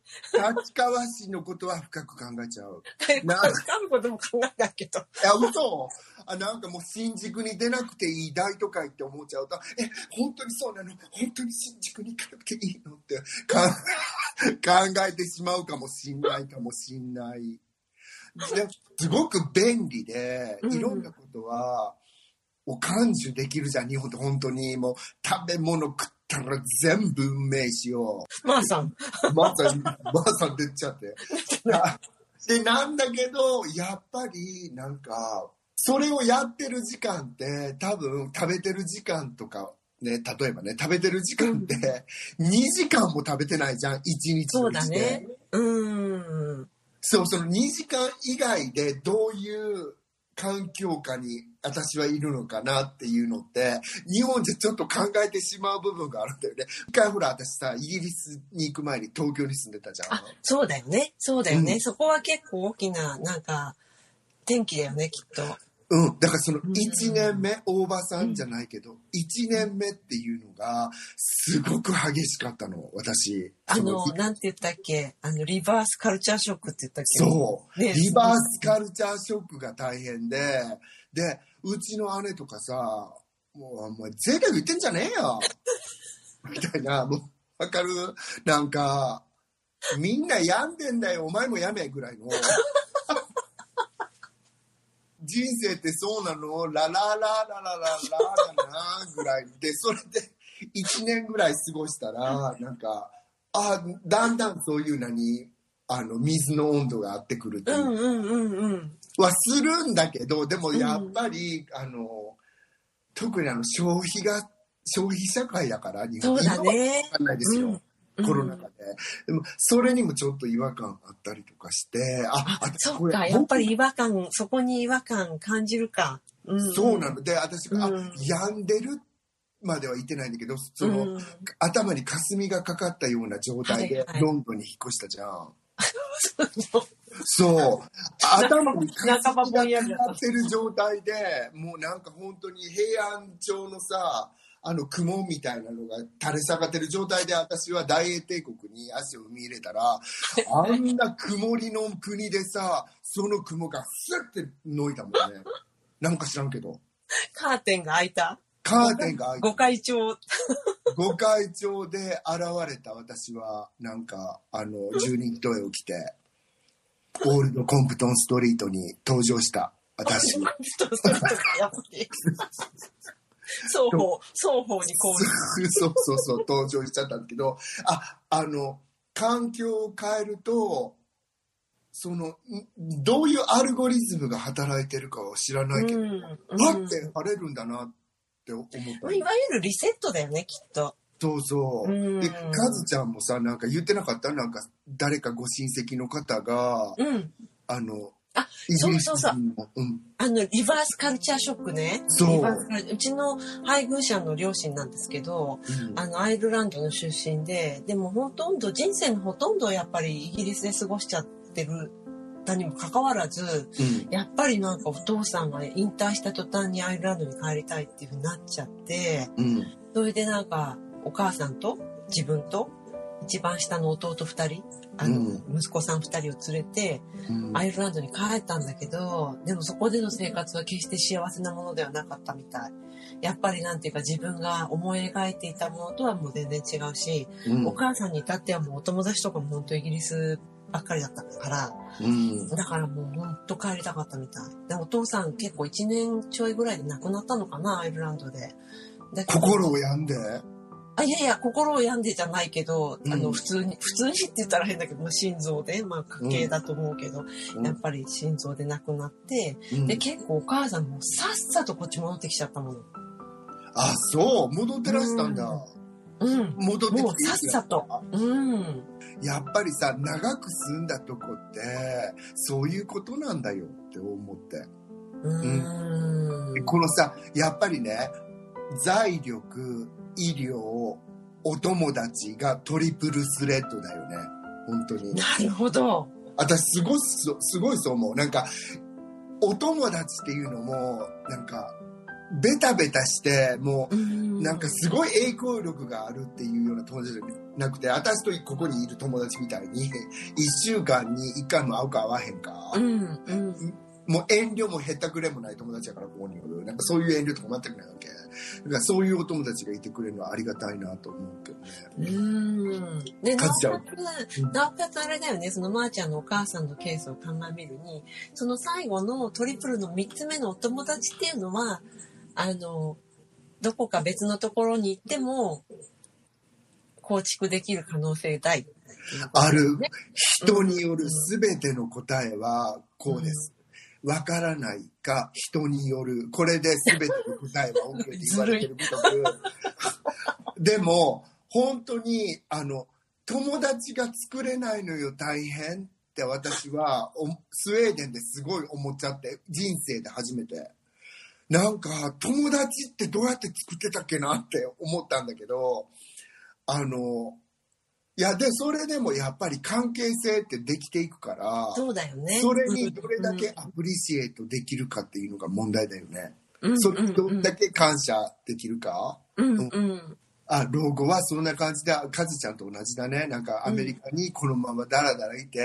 立川市のことは深く考えちゃう。*laughs* な深むことも考えないけど。いや、嘘あなんかもう新宿に出なくていい大都会って思っちゃうと、え、本当にそうなの？本当に新宿に行かなくていいの？ってか *laughs* 考えてしまうかもしんないかもしんない。ですごく便利で、うんいろんなことは、を感受できるじゃん、日本って本当に。もう食べ物食ったら全部運命しよう。まあさん。まさに、まさに出ちゃって。あ *laughs* で、なんだけど、やっぱり、なんか、それをやってる時間って、多分、食べてる時間とか、ね、例えばね、食べてる時間って、2時間も食べてないじゃん、1日そうだね。うん。そう、その2時間以外でどういう環境下に私はいるのかなっていうのって、日本じゃちょっと考えてしまう部分があるんだよね。一回ほら、私さ、イギリスに行く前に東京に住んでたじゃん。あ、そうだよね。そうだよね。うんそこは結構大きな、なんか、天気だよね、きっと。うん、だからそのうん。1年目、大場さんじゃないけど、1年目っていうのが、すごく激しかったの、私。あのそ、なんて言ったっけ？あの、リバースカルチャーショックって言ったっけ？そう、ねリバースカルチャーショックが大変で、で、うちの姉とかさ、もう、お前、ゼロ言ってんじゃねえよ！*laughs* みたいな、もう、わかる？なんか、みんな病んでんだよ、お前もやめぐらいの。人生ってそうなの？ラララララララだなぐらいで、それで1年ぐらい過ごしたら、なんか、あだんだんそういうのに、あの、水の温度が合ってくるっていう。はするんだけど、でもやっぱり、あの、特にあの、消費が、消費社会だから、日本は。ね。わかんないですよ。うんコロナ禍で。でも、それにもちょっと違和感あったりとかして、あ、あそっか、やっぱり違和感、そこに違和感感じるか。うん、そうなの。で、私が、あうん、病んでるまでは言ってないんだけど、その、うん。頭に霞がかかったような状態でロンドンに引っ越したじゃん。*laughs* そう。頭に半ばぼんやりだったかかってる状態で、もうなんか本当に平安朝のさ、あの雲みたいなのが垂れ下がってる状態で私は大英帝国に足を踏み入れたら、あんな曇りの国でさ、その雲がスッて伸いたもんね。なんか知らんけど。カーテンが開いた。カーテンが開いてご会長。御開帳で現れた私は、なんか、あの、十人十重を着て、オールドコンプトンストリートに登場した私。*laughs* *laughs* 双方、双方にこう。*laughs* そうそうそう、登場しちゃったんだけど、あ、あの、環境を変えると、その、んどういうアルゴリズムが働いてるかは知らないけど、うんパッて晴れるんだなって思ったまあいわゆるリセットだよね、きっと。そうそう。うんで、カズちゃんもさ、なんか言ってなかった？なんか誰かご親戚の方が、うん。あの、あそうそうそううん。あの、リバースカルチャーショックね。そううちの配偶者の両親なんですけど、うんあの、アイルランドの出身で、でもほとんど、人生のほとんどやっぱりイギリスで過ごしちゃってるたにもかかわらず、うんやっぱりなんかお父さんが引退した途端にアイルランドに帰りたいっていうふうになっちゃって、うん。それでなんかお母さんと自分と一番下の弟二人、あの、うん息子さん二人を連れてうんアイルランドに帰ったんだけど、でもそこでの生活は決して幸せなものではなかったみたい。やっぱりなんていうか自分が思い描いていたものとはもう全然違うし、うんお母さんに至ってはもうお友達とかも本当イギリスばっかりだったから、うん。だからもうほんと帰りたかったみたい。で、お父さん結構1年ちょいぐらいで亡くなったのかな、アイルランドで。心を病んで？あ、いやいや、心を病んでじゃないけど、あの、うん普通に、普通にって言ったら変だけど、まあ、心臓で、まあ、家系だと思うけど、うんやっぱり心臓で亡くなって、うんで、結構お母さんもさっさとこっち戻ってきちゃったもの。あ、そう。戻ってらしたんだ。うん。戻ってきてもうさっさと。うん。やっぱりさ、長く住んだとこって、そういうことなんだよって思って。うーん。このさ、やっぱりね、財力、医療、お友達がトリプルスレッドだよね。本当に。なるほど。私すごいそ、すごいそう思う。なんか、お友達っていうのも、なんか、ベタベタして、もう、うんなんかすごい影響力があるっていうような友達じゃなくて、私とここにいる友達みたいに、一週間に一回も会うか会わへんか、うん、うん。もう遠慮もへったくれもない友達やから、ここにおる。なんかそういう遠慮とか全くないわけ。だからそういうお友達がいてくれるのはありがたいなと思うけどね。うん。で、なおかつ、なおかつあれだよね、そのまーちゃんのお母さんのケースを鑑みるに、その最後のトリプルの3つ目のお友達っていうのは、あの、どこか別のところに行っても、構築できる可能性大。あるね。人による全ての答えはこうです。わからないか人による。これで全ての答えは OK って言われてることく。*laughs* でも、本当に、あの、友達が作れないのよ、大変って私は、スウェーデンですごい思っちゃって、人生で初めて。なんか、友達ってどうやって作ってたっけなって思ったんだけど、あの、いや、で、それでもやっぱり関係性ってできていくから、そうだよね。それにどれだけアプリシエイトできるかっていうのが問題だよね。うん、それにどれだけ感謝できるか？うん、うん。あ、老後はそんな感じで、カズちゃんと同じだね。なんかアメリカにこのままダラダラいて、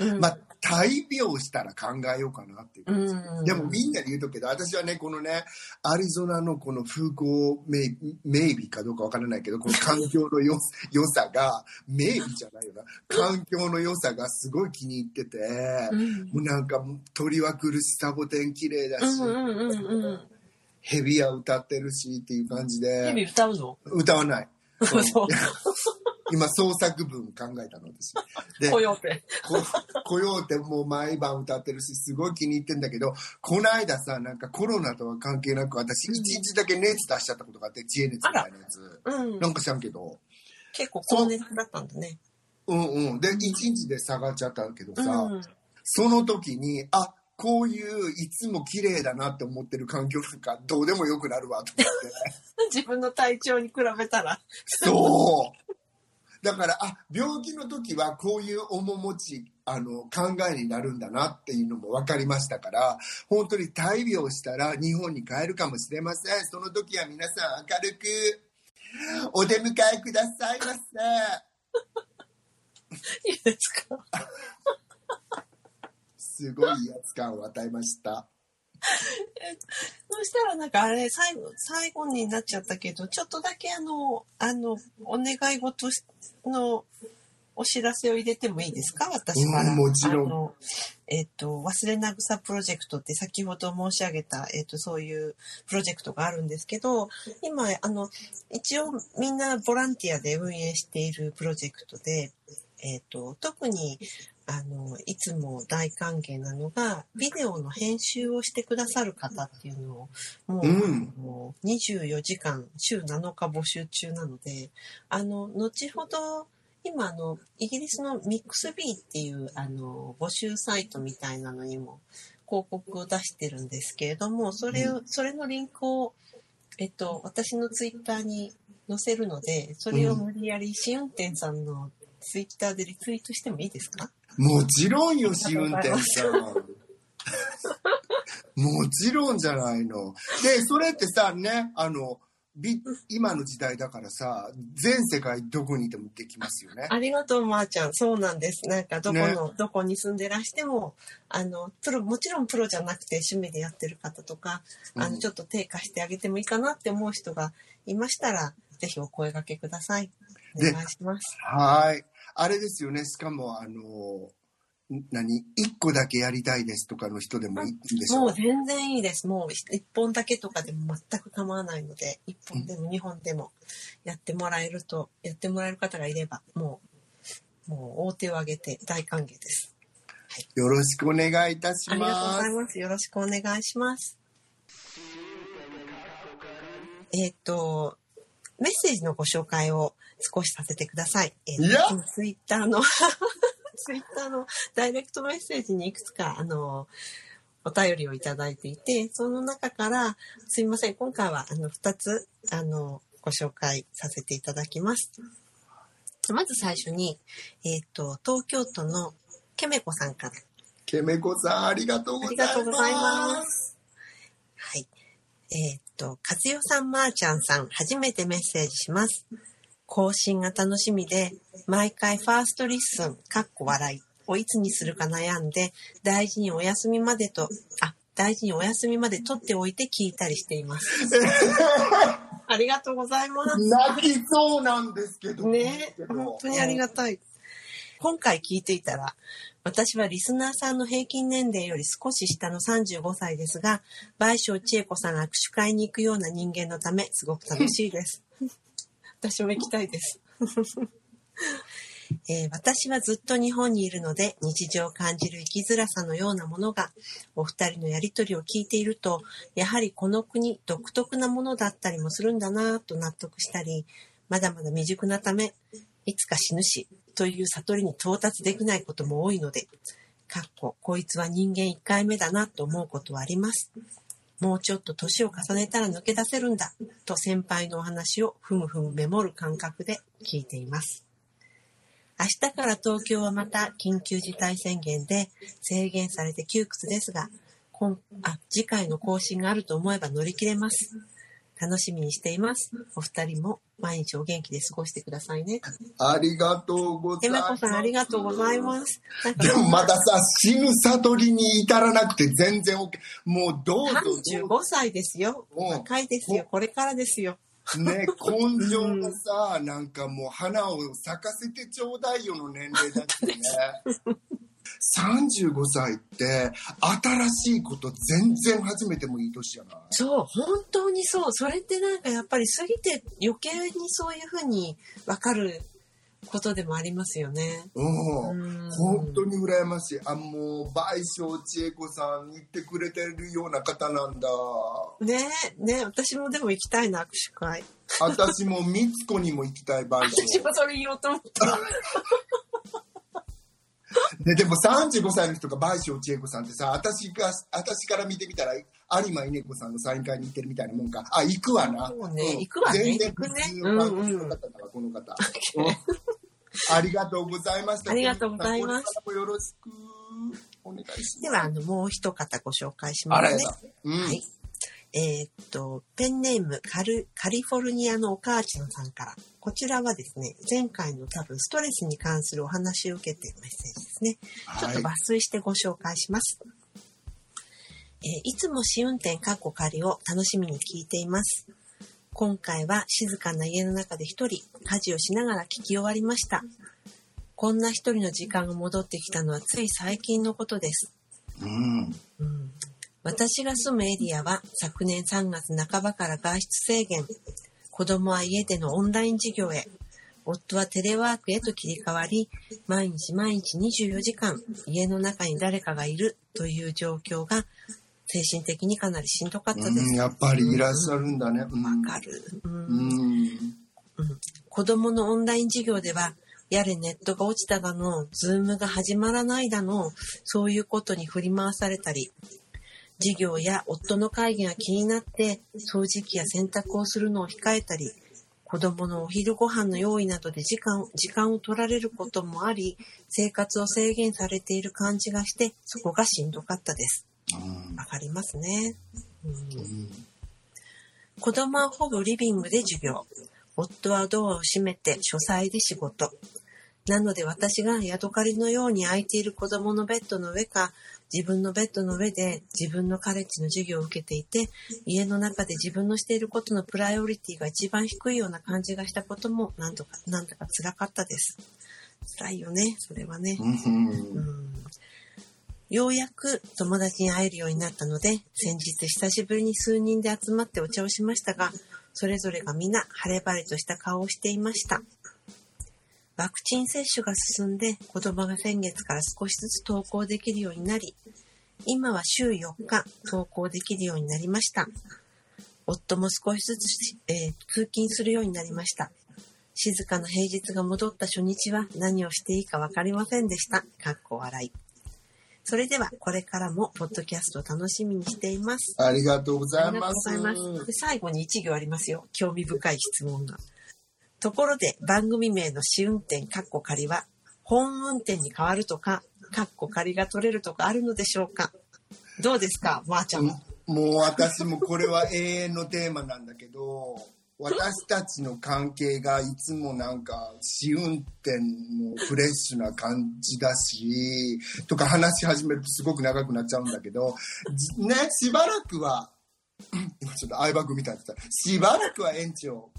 うんまあ、大病したら考えようかなっていう感じ。うんでもみんなに言うとくけど、私はね、このね、アリゾナのこの風光明明媚かどうかわからないけど、この環境の良良さが、明媚じゃないよな。環境の良さがすごい気に入ってて、うんもうなんか鳥は来るし、サボテン綺麗だし、うんうんうんうん。ヘビは歌ってるしっていう感じヘビで、歌うの？歌わない。そう。*laughs* 今創作文考えたの私。*laughs* で、コヨーテ。こコヨーテも毎晩歌ってるし、すごい気に入ってんだけど、この間さ、なんかコロナとは関係なく、私一日だけ熱出しちゃったことがあって、知恵熱みたいなやつ。うん。なんか知らんけど。結構高熱だったんだね。うんうん。で、一日で下がっちゃったけどうさ、ん。その時に、あ、こういういつも綺麗だなって思ってる環境なんかどうでもよくなるわと思って。*laughs* 自分の体調に比べたら。そう。だから、あ、病気の時はこういう面持ち、あの、考えになるんだなっていうのも分かりましたから、本当に大病したら日本に帰るかもしれません。その時は皆さん明るくお出迎えくださいませ。*laughs* いいですか？*laughs* すごい威圧感を与えました。そしたらなんかあれ、最後、最後になっちゃったけど、ちょっとだけあの、あの、お願い事のお知らせを入れてもいいですか？私から。うんもちろんあの、えっ、と、忘れなぐさプロジェクトって先ほど申し上げた、えっ、と、そういうプロジェクトがあるんですけど、今、あの、一応みんなボランティアで運営しているプロジェクトで、えっ、と、特に、あの、いつも大歓迎なのが、ビデオの編集をしてくださる方っていうのを、もう、うん。もう24時間、週7日募集中なので、あの、後ほど、今、あの、イギリスのミックスビーっていう、あの、募集サイトみたいなのにも広告を出してるんですけれども、それを、それのリンクを、えっと、私のツイッターに載せるので、それを無理やり試運転さんのツイッターでリツイートしてもいいですか？もちろんよ、試運転さん。*laughs* もちろんじゃないの。で、それってさ、ね、あの、び今の時代だからさ、全世界どこにいてもできますよね。ありがとう、まー、ちゃん。そうなんです。なんか、どこの、ねどこに住んでらしても、あの、プロ、もちろんプロじゃなくて趣味でやってる方とか、あの、うんちょっと低下してあげてもいいかなって思う人がいましたら、ぜひお声掛けください。おで願いします。はい。あれですよね、しかも、あの、ん何一個だけやりたいですとかの人でもいいんでしょ？もう全然いいです。もう一本だけとかでも全く構わないので、一本でも二本でもやってもらえると、やってもらえる方がいれば、もう、もう大手を挙げて大歓迎です。よろしくお願いいたしありがとうごます。ざいます。よろしくお願いします。えっ、と、メッセージのご紹介を少しさせてください。えーツイッターの、*laughs* ツイッターのダイレクトメッセージにいくつか、あの、お便りをいただいていて、その中から、すいません、今回は、あの、二つ、あの、ご紹介させていただきます。まず最初に、えっ、と、東京都のケメコさんからケメコさん、ありがとうございます。ありがとうございます。はい。えーっと、和代さん、まーちゃんさん、初めてメッセージします。更新が楽しみで、毎回ファーストリッスン、かっこ笑いをいつにするか悩んで、大事にお休みまでと、あ、大事にお休みまで取っておいて聞いたりしています。*laughs* ありがとうございます。泣きそうなんですけど。ね本当にありがとたい。今回聞いていたら、私はリスナーさんの平均年齢より少し下の35歳ですが、倍賞千恵子さん握手会に行くような人間のため、すごく楽しいです。私も行きたいです。*laughs* えー私はずっと日本にいるので日常を感じる生きづらさのようなものがお二人のやりとりを聞いているとやはりこの国独特なものだったりもするんだなと納得したりまだまだ未熟なためいつか死ぬしという悟りに到達できないことも多いのでかっここいつは人間一回目だなと思うことはありますもうちょっと年を重ねたら抜け出せるんだと先輩のお話をふむふむメモる感覚で聞いています明日から東京はまた緊急事態宣言で制限されて窮屈ですが、今あ次回の更新があると思えば乗り切れます。楽しみにしています。お二人も毎日お元気で過ごしてくださいね。ありがとうございます。エマコさんありがとうございます。でもまださ、死ぬ悟りに至らなくて全然 OK。もうどうぞ。35歳ですよ。うん若いですよ。これからですよ。ね、根性がさ、なんかもう花を咲かせてちょうだいよの年齢だしね。35歳って新しいこと全然始めてもいい年じゃない？そう、本当にそう。それってなんかやっぱり過ぎて余計にそういうふうに分かることでもありますよね。うんうん本当に羨ましい。あ、もう、倍賞千恵子さん言ってくれてるような方なんだ。ねえ、ねえ、私もでも行きたいな、握手会。私もみつこにも行きたい倍私賞。もそれ言おうと思った。*laughs* ででも35歳の人が倍賞千恵子さんってさ、私が、私から見てみたら、有馬稲子さんのサイン会に行ってるみたいなもんか。あ、行くわな。ねん行くわね全然普通の感じの方だわ、この方。うんありがとうございました。ありがとうございますよろしくお願いします。では、あの、もう一方ご紹介しますね。うん。はい。えーっと、ペンネームカル、カリフォルニアのお母ちゃんさんから。こちらはですね、前回の多分ストレスに関するお話を受けてメッセージですね。ちょっと抜粋してご紹介します。えーいつも試運転かっこ仮を楽しみに聞いています。今回は静かな家の中で一人家事をしながら聞き終わりました。こんな一人の時間が戻ってきたのはつい最近のことです。うん。うん私が住むエリアは昨年3月半ばから外出制限。子供は家でのオンライン授業へ。夫はテレワークへと切り替わり、毎日毎日24時間家の中に誰かがいるという状況が精神的にかなりしんどかったです。うん、やっぱりいらっしゃるんだね。うんわかる。うんうん。子供のオンライン授業では、やれネットが落ちただの、ズームが始まらないだの、そういうことに振り回されたり、授業や夫の会議が気になって、掃除機や洗濯をするのを控えたり、子供のお昼ご飯の用意などで時間時間を取られることもあり、生活を制限されている感じがして、そこがしんどかったです。うんわかりますね。うんうん子供はほぼリビングで授業。夫はドアを閉めて書斎で仕事。なので私がヤドカリのように空いている子供のベッドの上か、自分のベッドの上で自分のカレッジの授業を受けていて、家の中で自分のしていることのプライオリティが一番低いような感じがしたこともなんとか、なんだか辛かったです。辛いよね、それはね。うんうんようやく友達に会えるようになったので、先日久しぶりに数人で集まってお茶をしましたが、それぞれが皆晴れ晴れとした顔をしていました。ワクチン接種が進んで子供が先月から少しずつ登校できるようになり、今は週4日登校できるようになりました。夫も少しずつ、えー通勤するようになりました。静かな平日が戻った初日は何をしていいか分かりませんでした。かっこ笑い。それでは、これからも、ポッドキャストを楽しみにしています。ありがとうござありがとうごいます。ざいます。で最後に一行ありますよ。興味深い質問が。ところで、番組名の試運転、カッコ仮は、本運転に変わるとか、カッコ仮が取れるとかあるのでしょうか？どうですかまー、あ、ちゃんは？もう私もこれは永遠のテーマなんだけど私たちの関係がいつもなんか試運転のフレッシュな感じだしとか話し始めるとすごく長くなっちゃうんだけどねしばらくは今ちょっと相葉君みたいだった。しばらくは延長。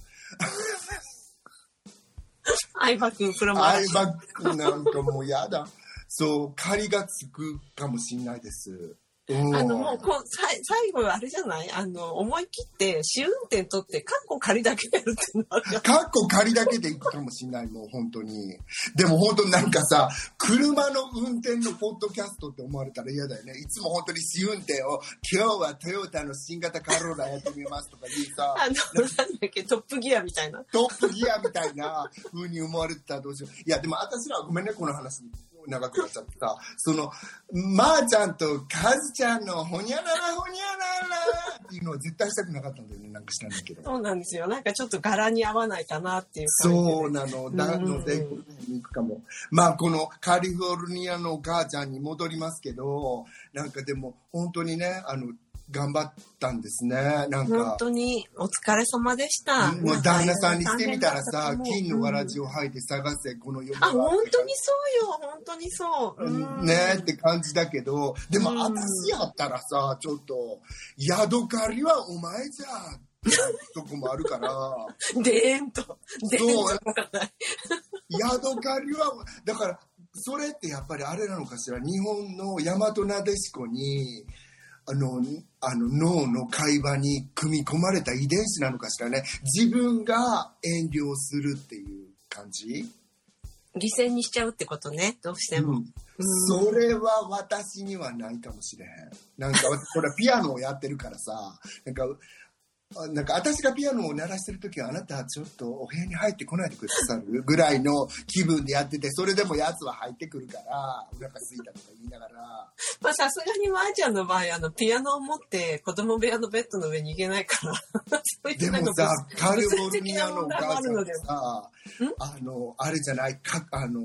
相葉くん、プロマ相葉君なんかもうやだそう借りがつくかもしれないです。うんあの、もうこう、最後あれじゃない？あの、思い切って、試運転取って、カッコ仮だけやるっていうのあるじゃんかっこ仮だけで行くかもしれないもう本当に。でも本当になんかさ車の運転のポッドキャストって思われたら嫌だよね。いつも本当に試運転を今日はトヨタの新型カローラやってみますとか言うさ。あの、なんだっけ、トップギアみたいな。トップギアみたいな風に思われてたらどうしよう。いやでも私らはごめんねこの話長くなっちゃってさそのまー、ちゃんとカズちゃんのほにゃららほにゃららっていうのは絶対したくなかったんだよねなんか知らないけどそうなんですよ。なんかちょっと柄に合わないかなっていう感じで。そうなの。なので、うんこに行くかも。まあ、このカリフォルニアのお母ちゃんに戻りますけど、なんかでも、本当にね、あの、頑張ったんですね。なん本か、当にお疲れ様でした。もう旦那さんにしてみたらさ、金のわらうんじを履いて探せ、この世のあ、本当にそうよ。本当にそう。うんねって感じだけど、でもうん私やったらさ、ちょっと、ヤドカリはお前じゃ、とこもあるから、*laughs* でーんと。でーんそうとかない。ヤドカリはだからそれってやっぱりあれなのかしら日本の大和なでしこにあのあの脳の会話に組み込まれた遺伝子なのかしらね。自分が遠慮するっていう感じ、犠牲にしちゃうってことね。どうしても。うん。それは私にはないかもしれへん。なんか私これはピアノをやってるからさ。なんかあなんか私がピアノを鳴らしてる時はあなたはちょっとお部屋に入ってこないでくださるぐらいの気分でやっててそれでもやつは入ってくるからお腹空いたとか言いながら。まあさすがにまーちゃんの場合、あの、ピアノを持って子供部屋のベッドの上に行けないから。*laughs* でもさ物カリフォルニアのお母さんってあるのでさあのあれじゃないかあの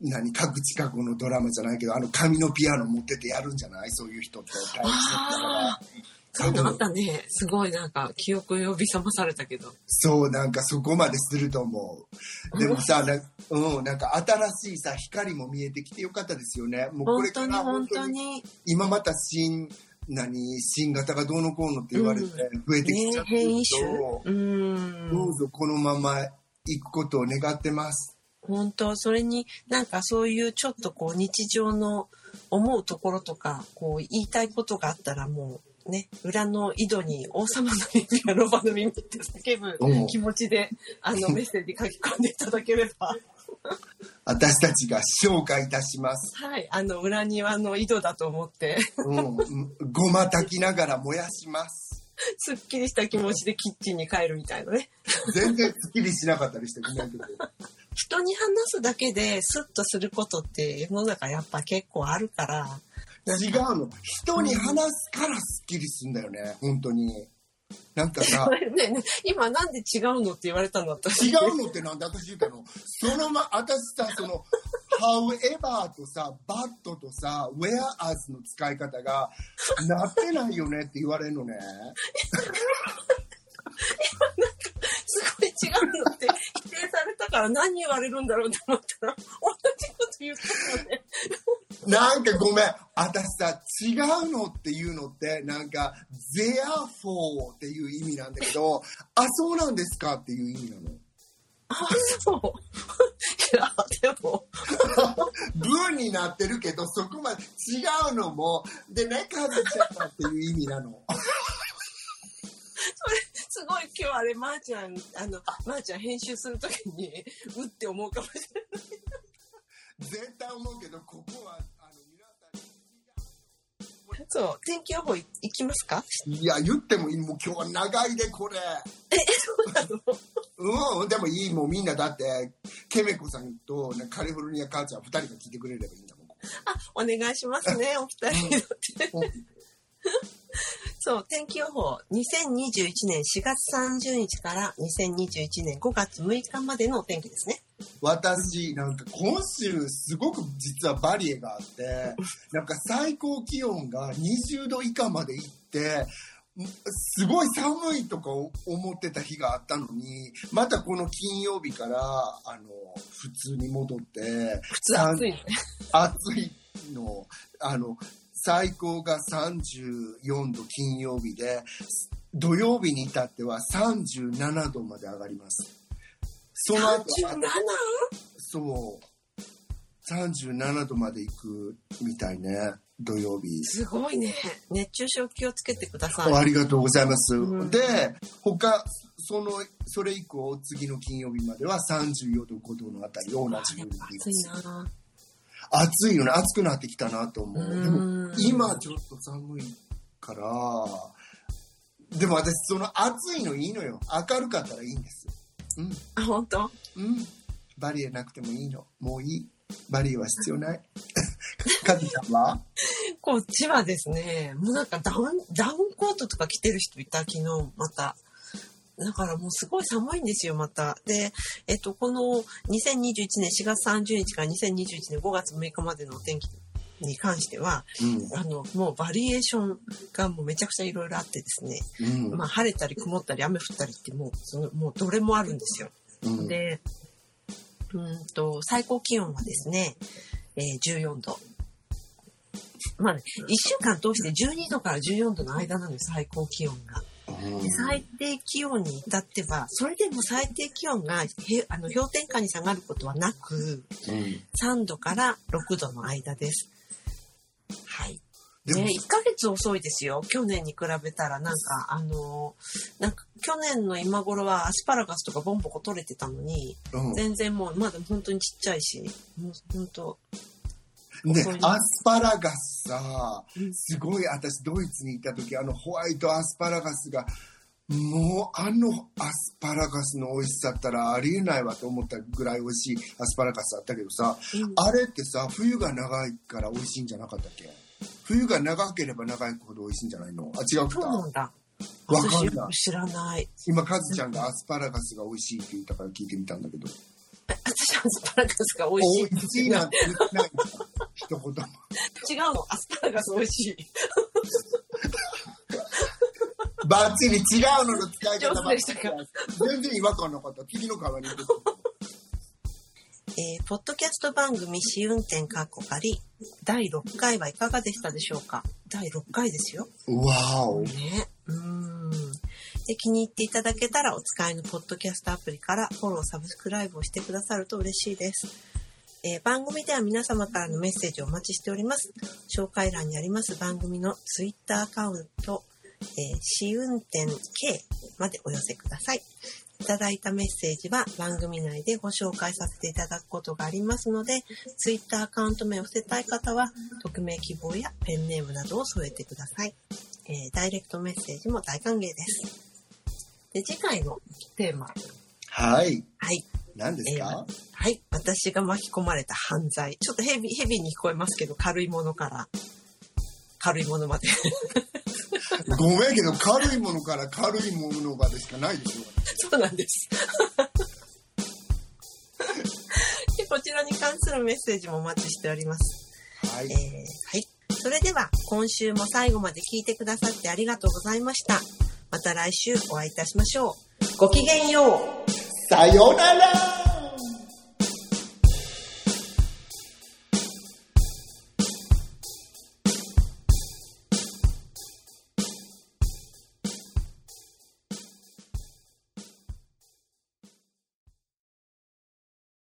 何各地過去のドラマじゃないけどあの紙のピアノ持っててやるんじゃない？そういう人って大事だからあそういうのあったね。すごいなんか記憶を呼び覚まされたけど。そう、なんかそこまですると思う。でもさ、なうん、なんか新しいさ、光も見えてきてよかったですよね。もうこ本れから本本当に。今また新、何、新型がどうのこうのって言われて増えてきちゃねってる。と、うん。どうぞこのまま行くことを願ってます。本当それになんかそういうちょっとこう日常の思うところとかこう言いたいことがあったらもうね裏の井戸に王様の耳やロバの耳って叫うんぶ気持ちであのメッセージ書き込んでいただければ *laughs* 私たちが紹介いたします。はいあの裏庭の井戸だと思ってうん、ごま炊きながら燃やします。*laughs* すっきりした気持ちでキッチンに帰るみたいなね全然すっきりしなかったりしてごめんけど。*laughs* 人に話すだけでスッとすることって世の中やっぱ結構あるから。違うの。人に話すからスッキリするんだよね。本当に。なんかさ、*laughs* ねえねえ今なんで違うのって言われたの私。違うのってなんで私言ったの？そのま、私さ、その、however とさ、but とさ、whereas の使い方が、なってないよねって言われるのね。*laughs* すごい違うのって否定されたから何言われるんだろうと思ったら、同じこと言ったのね。なんかごめん。私さ、違うのっていうのって、なんか、therefore っていう意味なんだけど、*laughs* あ、そうなんですかっていう意味なの。あ、そう。いや、でも、*laughs* 文になってるけど、そこまで違うのも、でね、カズちゃんっていう意味なの。*laughs* それ、すごい今日あれ、まー、ちゃん、あの、まー、ちゃん編集するときに、うって思うかもしれない。絶対思うけど、ここは、あの、皆さんそう、天気予報いいきますか？いや、言ってもいい。もう今日は長いで、これ。え、そうなの？うん、でもいい。もうみんなだって、ケメコさんとねカリフォルニア母ちゃん二人が聞いてくれればいいんだもん。あ、お願いしますね、お二人のって。うんそう、天気予報、2021年4月30日から2021年5月6日までのお天気ですね。私、なんか今週すごく実はバリエがあって、*laughs* なんか最高気温が20度以下まで行って、すごい寒いとか思ってた日があったのに、またこの金曜日から、あの、普通に戻って、普通暑い。暑いの、あの、最高が34度金曜日で、土曜日に至っては37度まで上がります。その後、37? そう、37度まで行くみたいね、土曜日。すごいね。熱中症気をつけてください。ありがとうございます。うんで、他、その、それ以降、次の金曜日までは34度、5度のあたりを同じように暑いな暑いよね暑くなってきたなと思う。うん。でも今ちょっと寒いからでも私その暑いのいいのよ。明るかったらいいんですうん。あ、本当？うん。バリエなくてもいいの。もういい。バリエは必要ない。*laughs* カズちゃんは？こっちはですね、もうなんかダウン、ダウンコートとか着てる人いた、昨日、また。だからもうすごい寒いんですよ、また。で、えっと、この2021年4月30日から2021年5月6日までのお天気に関しては、うんあの、もうバリエーションがもうめちゃくちゃいろいろあってですね、うんまあ晴れたり曇ったり雨降ったりってもう、その、もうどれもあるんですよ。うんで、うんと、最高気温はですね、えー14度。まあね、1週間通して12度から14度の間なんです、最高気温が。で最低気温に至っては、それでも最低気温がへあの氷点下に下がることはなく、うん3度から6度の間です。はい。ね、1ヶ月遅いですよ。去年に比べたら、なんか、あのーなんか、去年の今頃はアスパラガスとかボンボコ取れてたのに、うん全然もう、まだ本当にちっちゃいし、もう本当、ねアスパラガスさうん、すごい私ドイツに行った時あのホワイトアスパラガスがもうあのアスパラガスの美味しさったらありえないわと思ったぐらい美味しいアスパラガスあったけどさ、うん。あれってさ冬が長いから美味しいんじゃなかったっけ？冬が長ければ長いほど美味しいんじゃないの？あ違うそうかなんだ。わかんない。知らない。今カズちゃんがアスパラガスが美味しいって言ったから聞いてみたんだけど私はアスパラガスが美味しい。美味しいなんて言ってないんだ一言も違うの。アスパラガス美味しい。バッチリ違うのの使い方したか？全然違和感なかった。次の代わりに。えーポッドキャスト番組試運転かっこかり第6回はいかがでしたでしょうか？第6回ですよ。わお。ね。うーん。で、気に入っていただけたらお使いのポッドキャストアプリからフォロー、サブスクライブをしてくださると嬉しいです。えー番組では皆様からのメッセージをお待ちしております。紹介欄にあります番組のツイッターアカウント、えー試運転 K までお寄せください。いただいたメッセージは番組内でご紹介させていただくことがありますので、ツイッターアカウント名を捨てたい方は、匿名希望やペンネームなどを添えてください。えーダイレクトメッセージも大歓迎です。で、次回のテーマ。はい。はい。何ですか、はい。私が巻き込まれた犯罪。ちょっとヘビ、ヘビに聞こえますけど、軽いものから、軽いものまで。*laughs* ごめんけど、軽いものから軽いものまでしかないでしょ。そうなんです。でこちらに関するメッセージもお待ちしております。はいえー。はい。それでは、今週も最後まで聞いてくださってありがとうございました。また来週お会いいたしましょう。ごきげんよう。さよなら